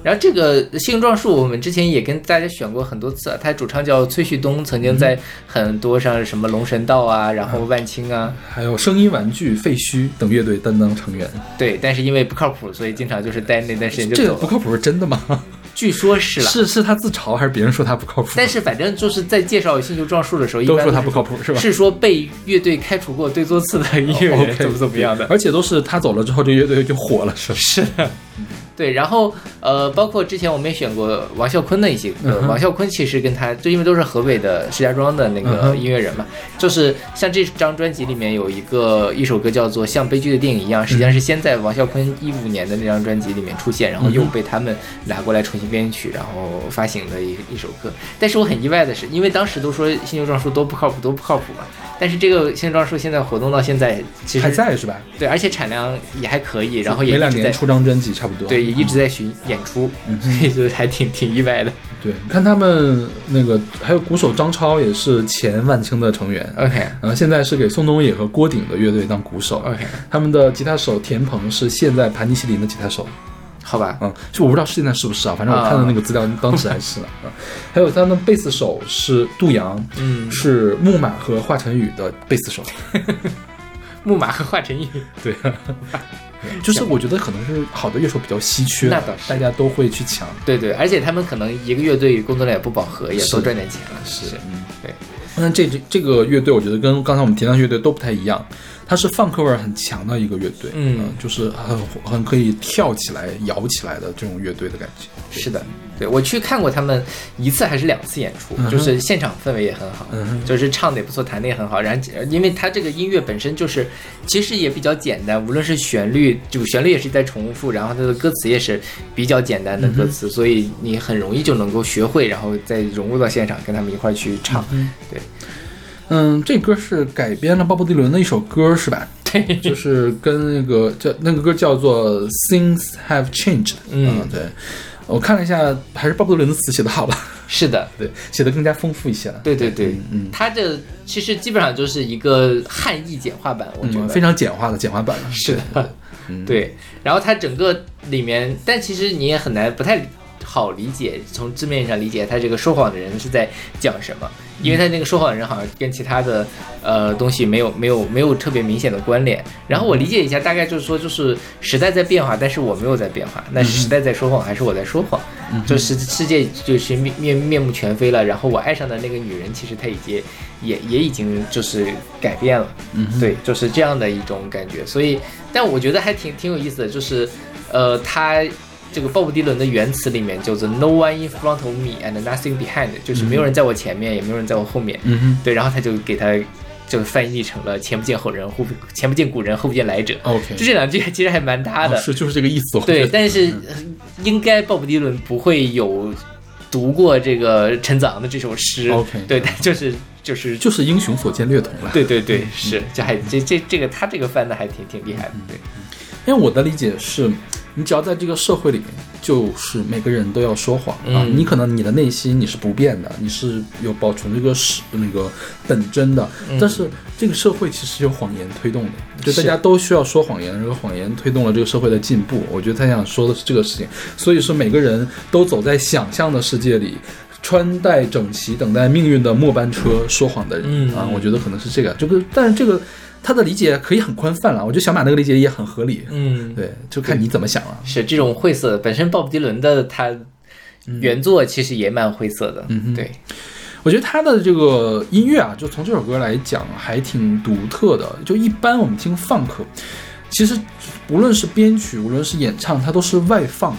然后这个性状树，我们之前也跟大家选过很多次，他主唱叫崔旭东，曾经在很多上什么龙神道啊，然后万青啊，还有声音玩具、废墟等乐队担当成员，对，但是因为不靠谱，所以经常就是待那段时间就走了。这个不靠谱是真的吗？据说是了，是是他自嘲还是别人说他不靠谱？但是反正就是在介绍星球撞树的时候，都说他不靠谱是吧？是说被乐队开除过对座次的音乐人怎么怎么样的。而且都是他走了之后，这乐队就火了，是吧？是的，对，然后呃，包括之前我们也选过王啸坤的一些歌，嗯王啸坤其实跟他就因为都是河北的石家庄的那嗯个音乐人嘛，就是像这张专辑里面有一个一首歌叫做《像悲剧的电影一样》，实际上是先在王啸坤一五年的那张专辑里面出现，然后又被他们拿过来重新编曲，然后发行的一一首歌。但是我很意外的是，因为当时都说星球撞树都不靠谱，都不靠谱嘛。但是这个星球撞树现在活动到现在，其实还在是吧？对，而且产量也还可以，然后也每两一直在年出张专辑差不多。对，也一直在巡演出，嗯所以就还挺挺意外的。对，你看他们那个还有鼓手张超也是前万青的成员，OK。然后现在是给宋冬野和郭顶的乐队当鼓手。OK，他们的吉他手田鹏是现在盘尼西林的吉他手，好吧，嗯，就我不知道现在是不是啊，反正我看的那个资料当时还是。还有他们贝斯手是杜阳，嗯，是木马和华晨宇的贝斯手。木马和华晨宇，对，就是我觉得可能是好的乐手比较稀缺，那倒是大家都会去抢。对对，而且他们可能一个乐队工作量也不饱和，也多赚点钱了。是，嗯，对。那这这这个乐队，我觉得跟刚才我们提到的乐队都不太一样，它是放克味儿很强的一个乐队，嗯。呃就是很很可以跳起来、摇起来的这种乐队的感觉。是的，对我去看过他们一次还是两次演出，嗯就是现场氛围也很好，就是唱的也不错，弹的也很好。然后呃因为它这个音乐本身就是其实也比较简单，无论是旋律，主旋律也是在重复，然后它的歌词也是比较简单的歌词，所以你很容易就能够学会，然后再融入到现场，跟他们一块儿去唱。对嗯，这歌是改编了鲍勃迪伦的一首歌，是吧？对，就是跟那个叫那个歌叫做《Things Have Changed》。嗯对，我看了一下，还是鲍勃迪伦的词写的好吧？是的，对，写的更加丰富一些了。对对对，嗯嗯它这其实基本上就是一个汉译简化版，我觉得、嗯，非常简化的简化版了。是的，对。然后它整个里面，但其实你也很难不太好理解，从字面上理解他这个说谎的人是在讲什么，因为他那个说谎的人好像跟其他的呃东西没有没有没有特别明显的关联。然后我理解一下，大概就是说，就是时代在变化，但是我没有在变化，那是时代在说谎，还是我在说谎？就是世界就是面面面目全非了。然后我爱上的那个女人，其实她已经也也已经就是改变了。嗯，对，就是这样的一种感觉。所以，但我觉得还挺挺有意思的，就是，呃，他这个鲍勃迪伦的原词里面叫做 “No one in front of me and nothing behind”，就是没有人在我前面，也没有人在我后面。嗯哼对，然后他就给他就翻译成了“前不见后人，后不前不见古人，后不见来者”。，OK，就这两句其实还蛮搭的。哦是就是这个意思。对，但是呃应该鲍勃迪伦不会有读过这个陈子昂的这首诗。OK 对，但就是就是就是英雄所见略同了。对对对，是，这还这这这个他这个翻的还挺挺厉害的，对，因为我的理解是，你只要在这个社会里面，就是每个人都要说谎啊。嗯你可能你的内心你是不变的，你是有保存这个是那个本真的，嗯但是这个社会其实有谎言推动的，就大家都需要说谎言，这个谎言推动了这个社会的进步。我觉得他想说的是这个事情，所以说每个人都走在想象的世界里。穿戴整齐，等待命运的末班车，说谎的人、嗯啊，我觉得可能是这个。这个，但是这个他的理解可以很宽泛了，我觉得小马那个理解也很合理。嗯，对，就看你怎么想了。是这种晦涩。本身鲍勃迪伦的他原作其实也蛮晦涩的，嗯哼对，我觉得他的这个音乐啊，就从这首歌来讲，还挺独特的。就一般我们听 funk，其实无论是编曲，无论是演唱，它都是外放的，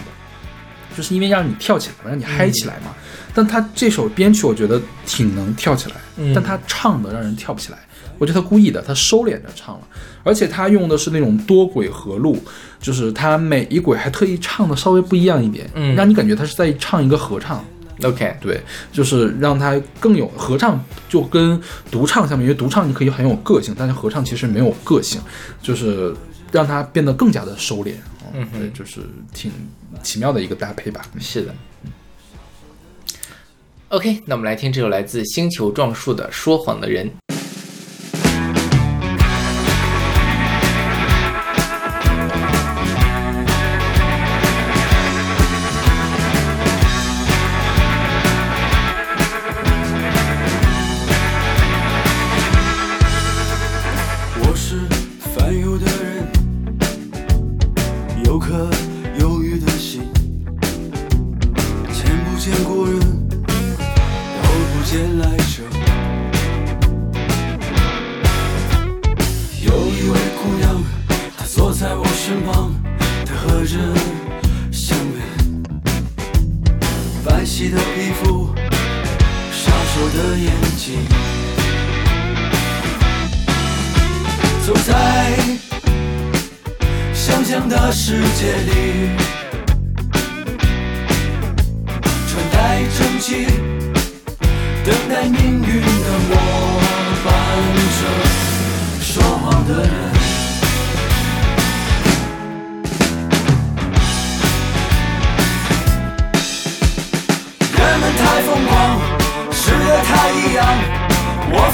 就是因为让你跳起来嘛，让你嗨起来嘛。但他这首编曲，我觉得挺能跳起来，嗯但他唱的让人跳不起来。我觉得他故意的，他收敛着唱了，而且他用的是那种多轨合录，就是他每一轨还特意唱的稍微不一样一点，嗯让你感觉他是在唱一个合唱。OK，对，就是让他更有合唱，就跟独唱相比，因为独唱你可以很有个性，但是合唱其实没有个性，就是让他变得更加的收敛。哦嗯对，就是挺奇妙的一个搭配吧。是的。OK，那我们来听这首来自星球撞树的《说谎的人》。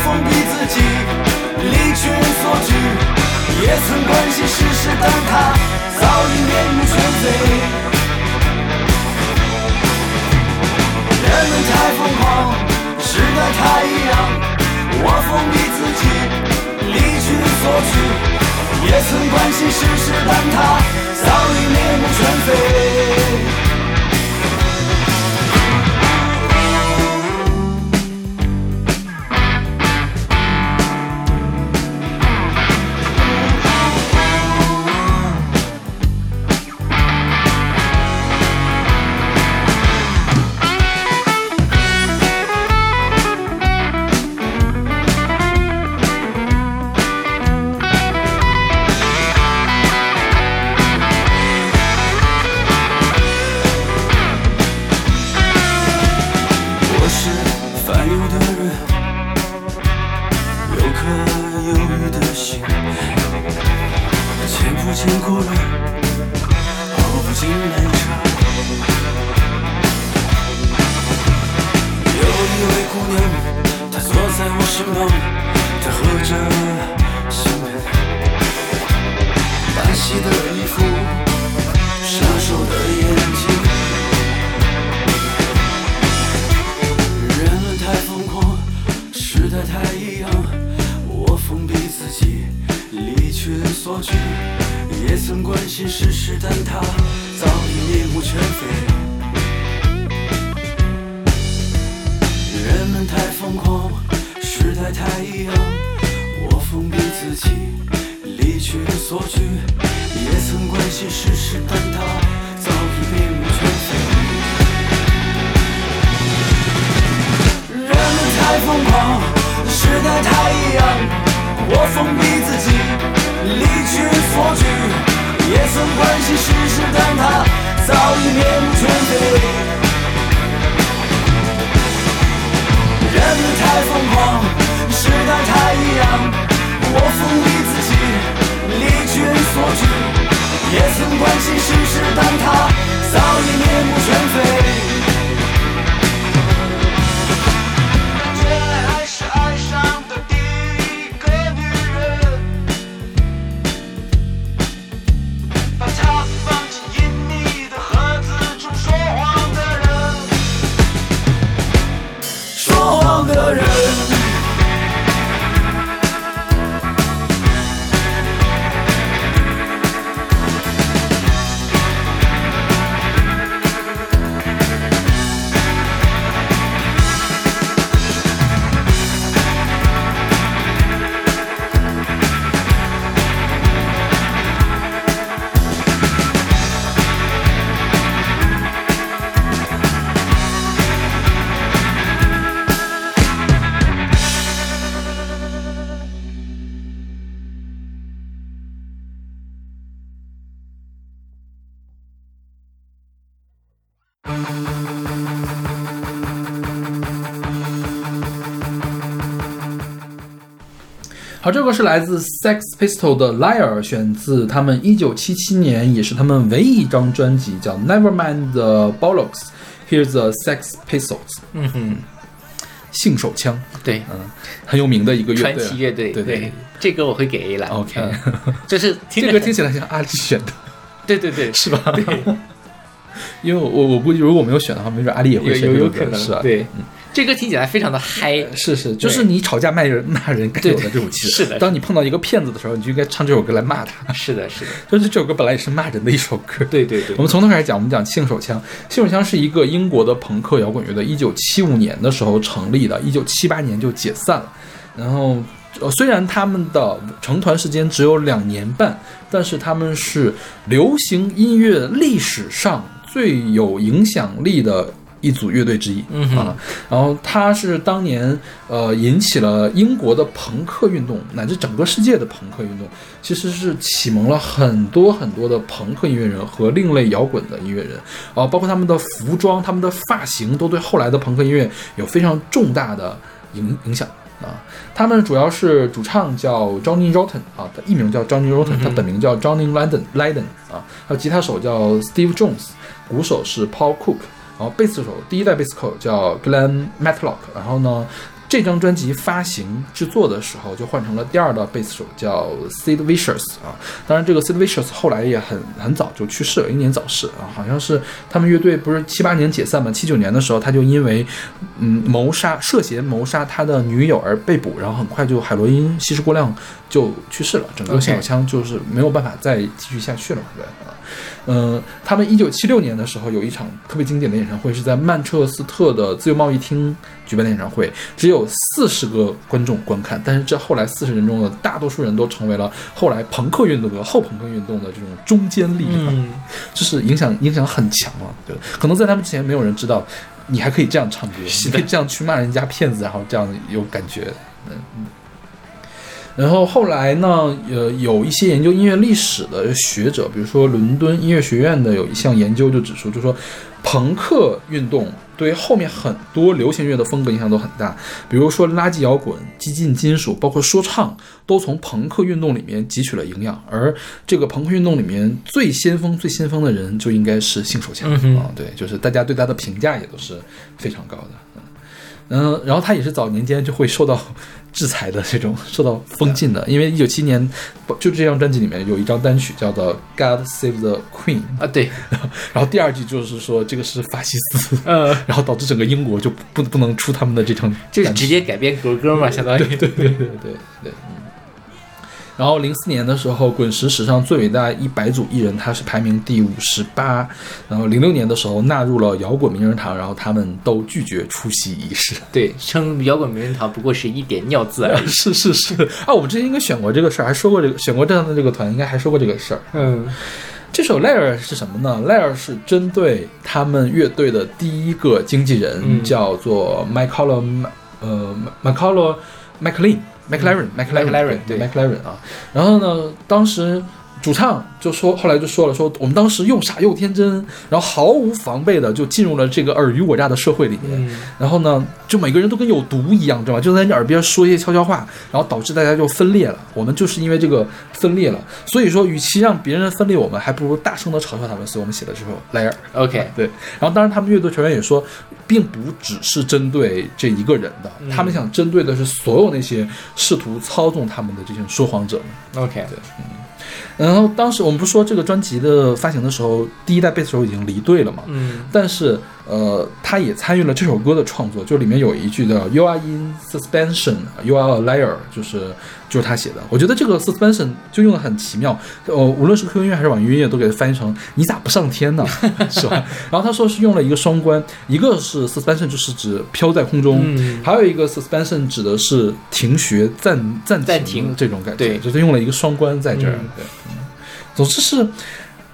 封闭自己。离群索居，也曾关心世事，但他早已面目全非。人们太疯狂，时代太异样，我封闭自己，离群索居，也曾关心世事，但他早已面目全非。一样，我封闭自己，离群索居，也曾关心世事，但他早已面目全非。好，这个是来自 Sex Pistol 的 Liar，选自他们一九七七年，也是他们唯一一张专辑，叫 Nevermind the Bollocks。Here's the Sex Pistols，嗯哼，性手枪，对，嗯很有名的一个乐队。传奇乐队，对对这歌我会给 A 了。OK 嗯。就是听 这歌听起来像阿里选的，对对对，是吧？对，因为我我估计如果没有选的话，没准阿里也会选这个歌，有有可能。是吧？对，这歌听起来非常的嗨，是是，就是你吵架骂人骂人该有的这种气势。是的当你碰到一个骗子的时候，你就应该唱这首歌来骂他。是的，是的，就是这首歌本来也是骂人的一首歌。对对对我们从头开始讲，我们讲性手枪。性手枪是一个英国的朋克摇滚乐队，一九七五年的时候成立的，一九七八年就解散了。然后，呃，虽然他们的成团时间只有两年半，但是他们是流行音乐历史上最有影响力的一组乐队之一。嗯啊，然后他是当年呃引起了英国的朋克运动，乃至整个世界的朋克运动，其实是启蒙了很多很多的朋克音乐人和另类摇滚的音乐人。啊，包括他们的服装、他们的发型，都对后来的朋克音乐有非常重大的影影响。啊，他们主要是主唱叫 Johnny Rotten 啊，他艺名叫 Johnny Rotten，、他本名叫 Johnny Lydon Lydon 啊，还有吉他手叫 Steve Jones，鼓手是 Paul Cook，然后贝斯手第一代贝斯手叫 Glenn Matlock，然后呢，这张专辑发行制作的时候就换成了第二代贝斯手叫 Sid Vicious 啊，当然这个 Sid Vicious 后来也很很早就去世了，英年早逝啊，好像是他们乐队不是七八年解散嘛，七九年的时候他就因为嗯谋杀涉嫌谋杀他的女友而被捕，然后很快就海洛因吸食过量就去世了，整个性手枪就是没有办法再继续下去了嘛，对啊。嗯，他们一九七六年的时候有一场特别经典的演唱会，是在曼彻斯特的自由贸易厅举办的演唱会，只有四十个观众观看，但是这后来四十人中的大多数人都成为了后来朋克运动和后朋克运动的这种中坚力量，嗯，就是影响影响很强啊。对，可能在他们之前没有人知道，你还可以这样唱歌，你可以这样去骂人家骗子，然后这样有感觉，嗯嗯。然后后来呢，呃，有一些研究音乐历史的学者，比如说伦敦音乐学院的有一项研究就指出，就说朋克运动对后面很多流行乐的风格影响都很大，比如说垃圾摇滚、激进金属，包括说唱，都从朋克运动里面汲取了营养。而这个朋克运动里面最先锋、最先锋的人，就应该是性手枪、啊，对，就是大家对他的评价也都是非常高的。嗯嗯，然后他也是早年间就会受到制裁的这种受到封禁的，因为一九七年就这张专辑里面有一张单曲叫做《God Save the Queen》，啊对，然后第二句就是说这个是法西斯，呃，然后导致整个英国就不不能出他们的这张就是直接改编国歌嘛，相当于。对对对对对对，嗯。然后零四年的时候，滚石史上最伟大一百组艺人，他是排名第五十八。然后零六年的时候纳入了摇滚名人堂，然后他们都拒绝出席仪式。对，称摇滚名人堂不过是一点尿渍而已。是是是啊，我们之前应该选过这个事儿，还说过这个选过这样的这个团，应该还说过这个事儿。嗯，这首《Layer》是什么呢？《Layer》是针对他们乐队的第一个经纪人，嗯叫做 Michael 呃 Michael McLean McLaren McLaren 对 McLaren 啊。然后呢，当时主唱就说，后来就说了，说我们当时又傻又天真，然后毫无防备的就进入了这个尔虞我诈的社会里面。嗯然后呢，就每个人都跟有毒一样，知道吧？就在你耳边说一些悄悄话，然后导致大家就分裂了。我们就是因为这个分裂了，所以说，与其让别人分裂我们，还不如大声的嘲笑他们。所以我们写了这首《Layer》。，OK，对，然后当然他们乐队成员也说，并不只是针对这一个人的，他们想针对的是所有那些试图操纵他们的这些说谎者们。OK，对嗯，然后当时我们不是说这个专辑的发行的时候，第一代贝斯手已经离队了嘛？嗯但是呃，他也参与了这首歌的创作，就里面有一句叫 “You are in suspension, you are a liar”，就是就是他写的。我觉得这个 suspension 就用的很奇妙，呃，无论是 QQ 音乐还是网易音乐都给它翻译成“你咋不上天呢？” 是吧？然后他说是用了一个双关，一个是 suspension 就是指飘在空中，嗯还有一个 suspension 指的是停学、暂暂暂停这种感觉，对就是用了一个双关在这儿。嗯对，嗯总之是。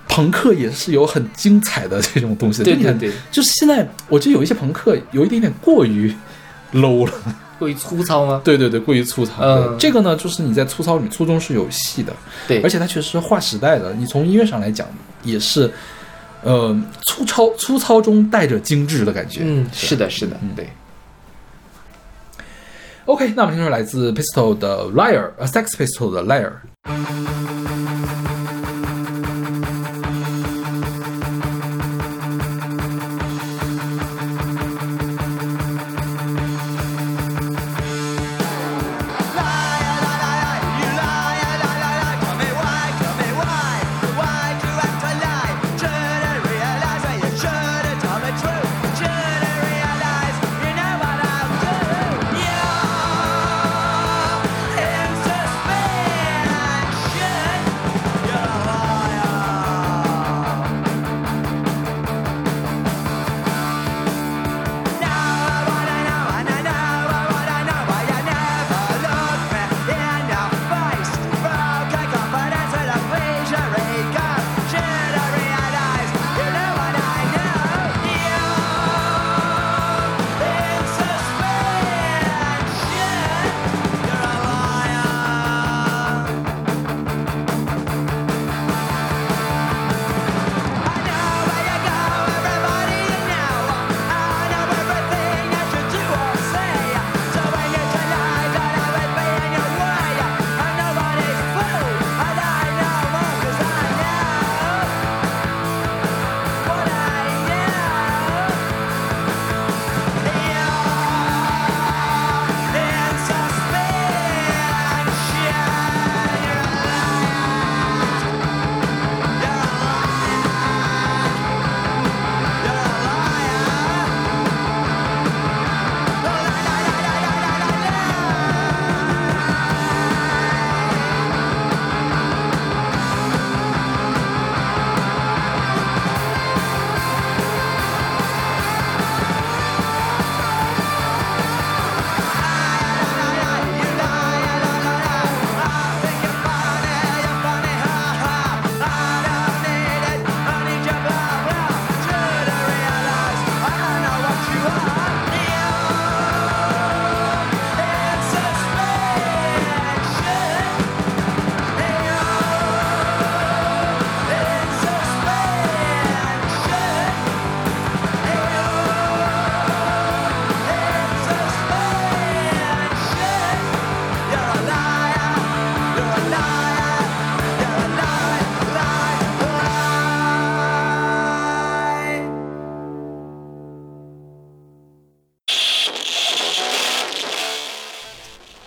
朋克也是有很精彩的这种东西对对对，就是现在，我觉得有一些朋克有一点点过于 low 了，过于粗糙吗？对对对，过于粗糙。嗯这个呢，就是你在粗糙里面粗中是有细的，对，而且它确实是划时代的。你从音乐上来讲，也是，呃，粗糙粗糙中带着精致的感觉。嗯，是的，是的嗯，对。OK，那我们听说来自 Pistol 的 Liar，呃，Sex Pistol 的 Liar。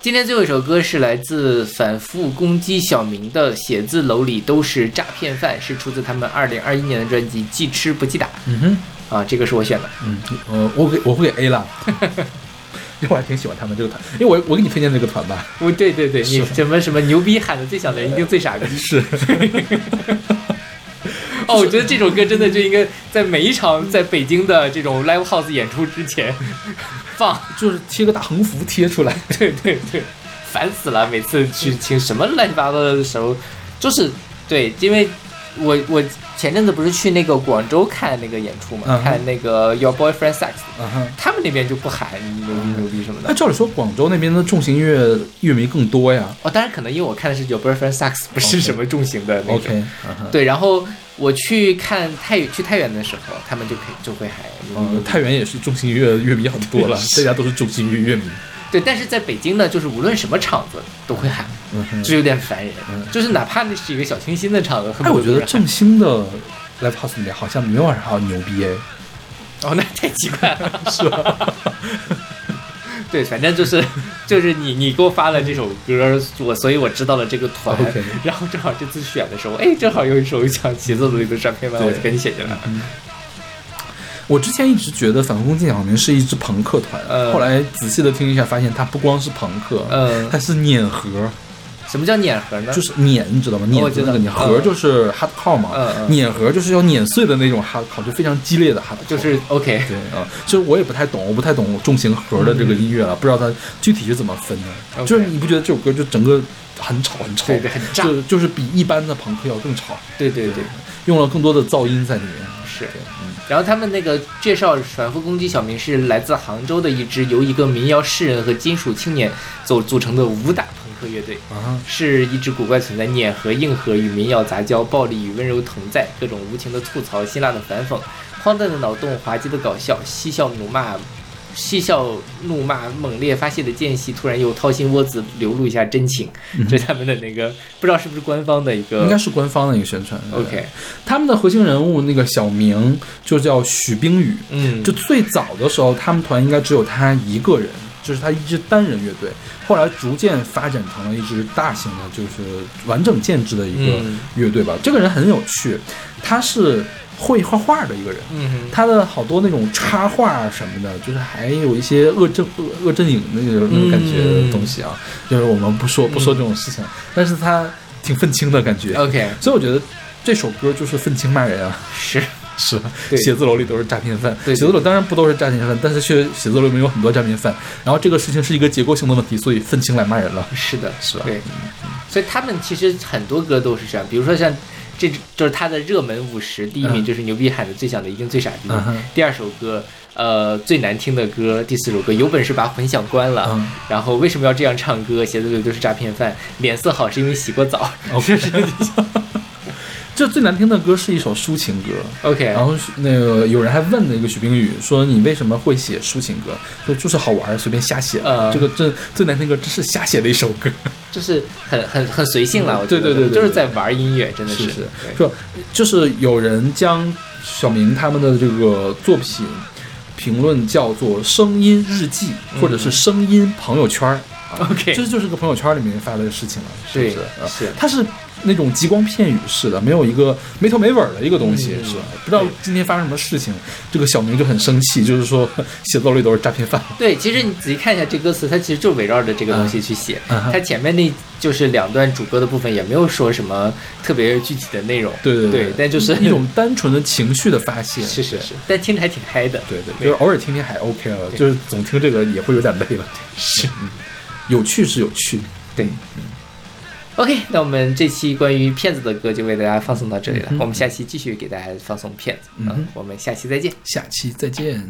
今天最后一首歌是来自反复攻击小明的《写字楼里都是诈骗犯》，是出自他们二零二一年的专辑《既吃不记打。嗯哼，》啊，这个是我选的。嗯，呃，我给我会给 A 了，因为我还挺喜欢他们这个团，因为我我给你推荐这个团吧，我对对对，你什么什么牛逼喊的最响的人一定最傻逼。是，哦，我觉得这首歌真的就应该在每一场在北京的这种 live house 演出之前放。就是贴个大横幅贴出来，对对对，烦死了！每次去听什么乱七八糟的时候，就是对，因为我我前阵子不是去那个广州看那个演出嘛，看那个 Your Boyfriend Sex。他们那边就不喊牛逼牛逼什么的。那照理说，广州那边的重型乐乐迷更多呀。哦，当然可能因为我看的是 Your Boyfriend Sex，不是什么重型的那种。对，然后我去看太去太原的时候，他们就可以就会喊牛逼牛嗯，太原也是重型乐乐迷很多了，大家都是重型乐乐迷。对，但是在北京呢，就是无论什么场子都会喊，嗯，就有点烦人。嗯就是哪怕那是一个小清新的场子，恨哎，我觉得正兴的 live house 里面好像没有啥牛逼哎，哦，那太奇怪了。是吧？对，反正就是就是你你给我发了这首歌，我所以我知道了这个团然后正好这次选的时候，哎，正好有一首想节奏的那个唱片吧，对我就给你写进来了。我之前一直觉得反攻纪晓明是一支朋克团，嗯后来仔细的听一下，发现它不光是朋克，呃它是碾核，什么叫碾核呢？就是碾，你知道吗？碾那个碾嗯核就是 hardcore 嘛，嗯嗯碾核就是要碾碎的那种 hardcore，就非常激烈的 hardcore，就是 OK，对啊，其实我也不太懂，我不太懂重型核的这个音乐了，不知道它具体是怎么分的。就是你不觉得这首歌就整个很吵很吵，很炸就就是比一般的朋克要更吵，对对对，用了更多的噪音在里面。是。然后他们那个介绍反复攻击小明是来自杭州的一支由一个民谣诗人和金属青年组组成的武打朋克乐队。啊，是一支古怪存在，碾和硬核与民谣杂交，暴力与温柔同在，各种无情的吐槽，辛辣的反讽，荒诞的脑洞，滑稽的搞笑，嬉笑怒骂，嬉笑怒骂，猛烈发泄的间隙，突然又掏心窝子流露一下真情，这是他们的那个不知道是不是官方的一个，应该是官方的一个宣传。OK，他们的核心人物那个小明就叫许冰雨，嗯，就最早的时候，他们团应该只有他一个人，就是他一支单人乐队。后来逐渐发展成了一支大型的，就是完整建制的一个嗯乐队吧。这个人很有趣，他是会画画的一个人。嗯，他的好多那种插画什么的，就是还有一些恶正恶恶阵营那个那种感觉的东西啊，就是我们不说不说这种事情，但是他挺愤青的感觉，OK 所以我觉得这首歌就是愤青骂人啊。是是，对写字楼里都是诈骗犯。对对写字楼当然不都是诈骗犯，但是却写字楼里面有很多诈骗犯。然后这个事情是一个结构性的问题，所以愤青来骂人了。是的，是吧对，所以他们其实很多歌都是这样，比如说像。这就是他的热门五十，第一名嗯就是牛逼喊的最响的一定最傻逼，嗯第二首歌，呃，最难听的歌，第四首歌有本事把混响关了，嗯然后为什么要这样唱歌？写字里都是诈骗犯，脸色好是因为洗过澡。OK，这最难听的歌是一首抒情歌。OK，然后那个有人还问那个许冰雨说：“你为什么会写抒情歌？”说就是好玩，随便瞎写。呃。这个这最难听歌，这是瞎写的一首歌。就是很很很随性了，我觉得。对对对对就是在玩音乐，真的是。说就是有人将小明他们的这个作品评论叫做“声音日记”或者是“声音朋友圈”啊 OK 这就是个朋友圈里面发的事情了，是是？啊是。它是那种极光片语似的，没有一个没头没尾的一个东西，嗯是吧？不知道今天发生什么事情，这个小明就很生气，就是说 写字楼里都是诈骗犯。对，其实你仔细看一下这歌词，它其实就围绕着这个东西去写。嗯嗯它前面那就是两段主歌的部分，也没有说什么特别具体的内容。对对对但就是一种单纯的情绪的发泄。是是是，但听着还挺嗨的。对对，就是偶尔听听还 OK 了，就是总听这个也会有点累了。是，嗯有趣是有趣。对。OK，那我们这期关于骗子的歌就为大家放送到这里了。嗯我们下期继续给大家放送骗子。嗯我们下期再见。下期再见。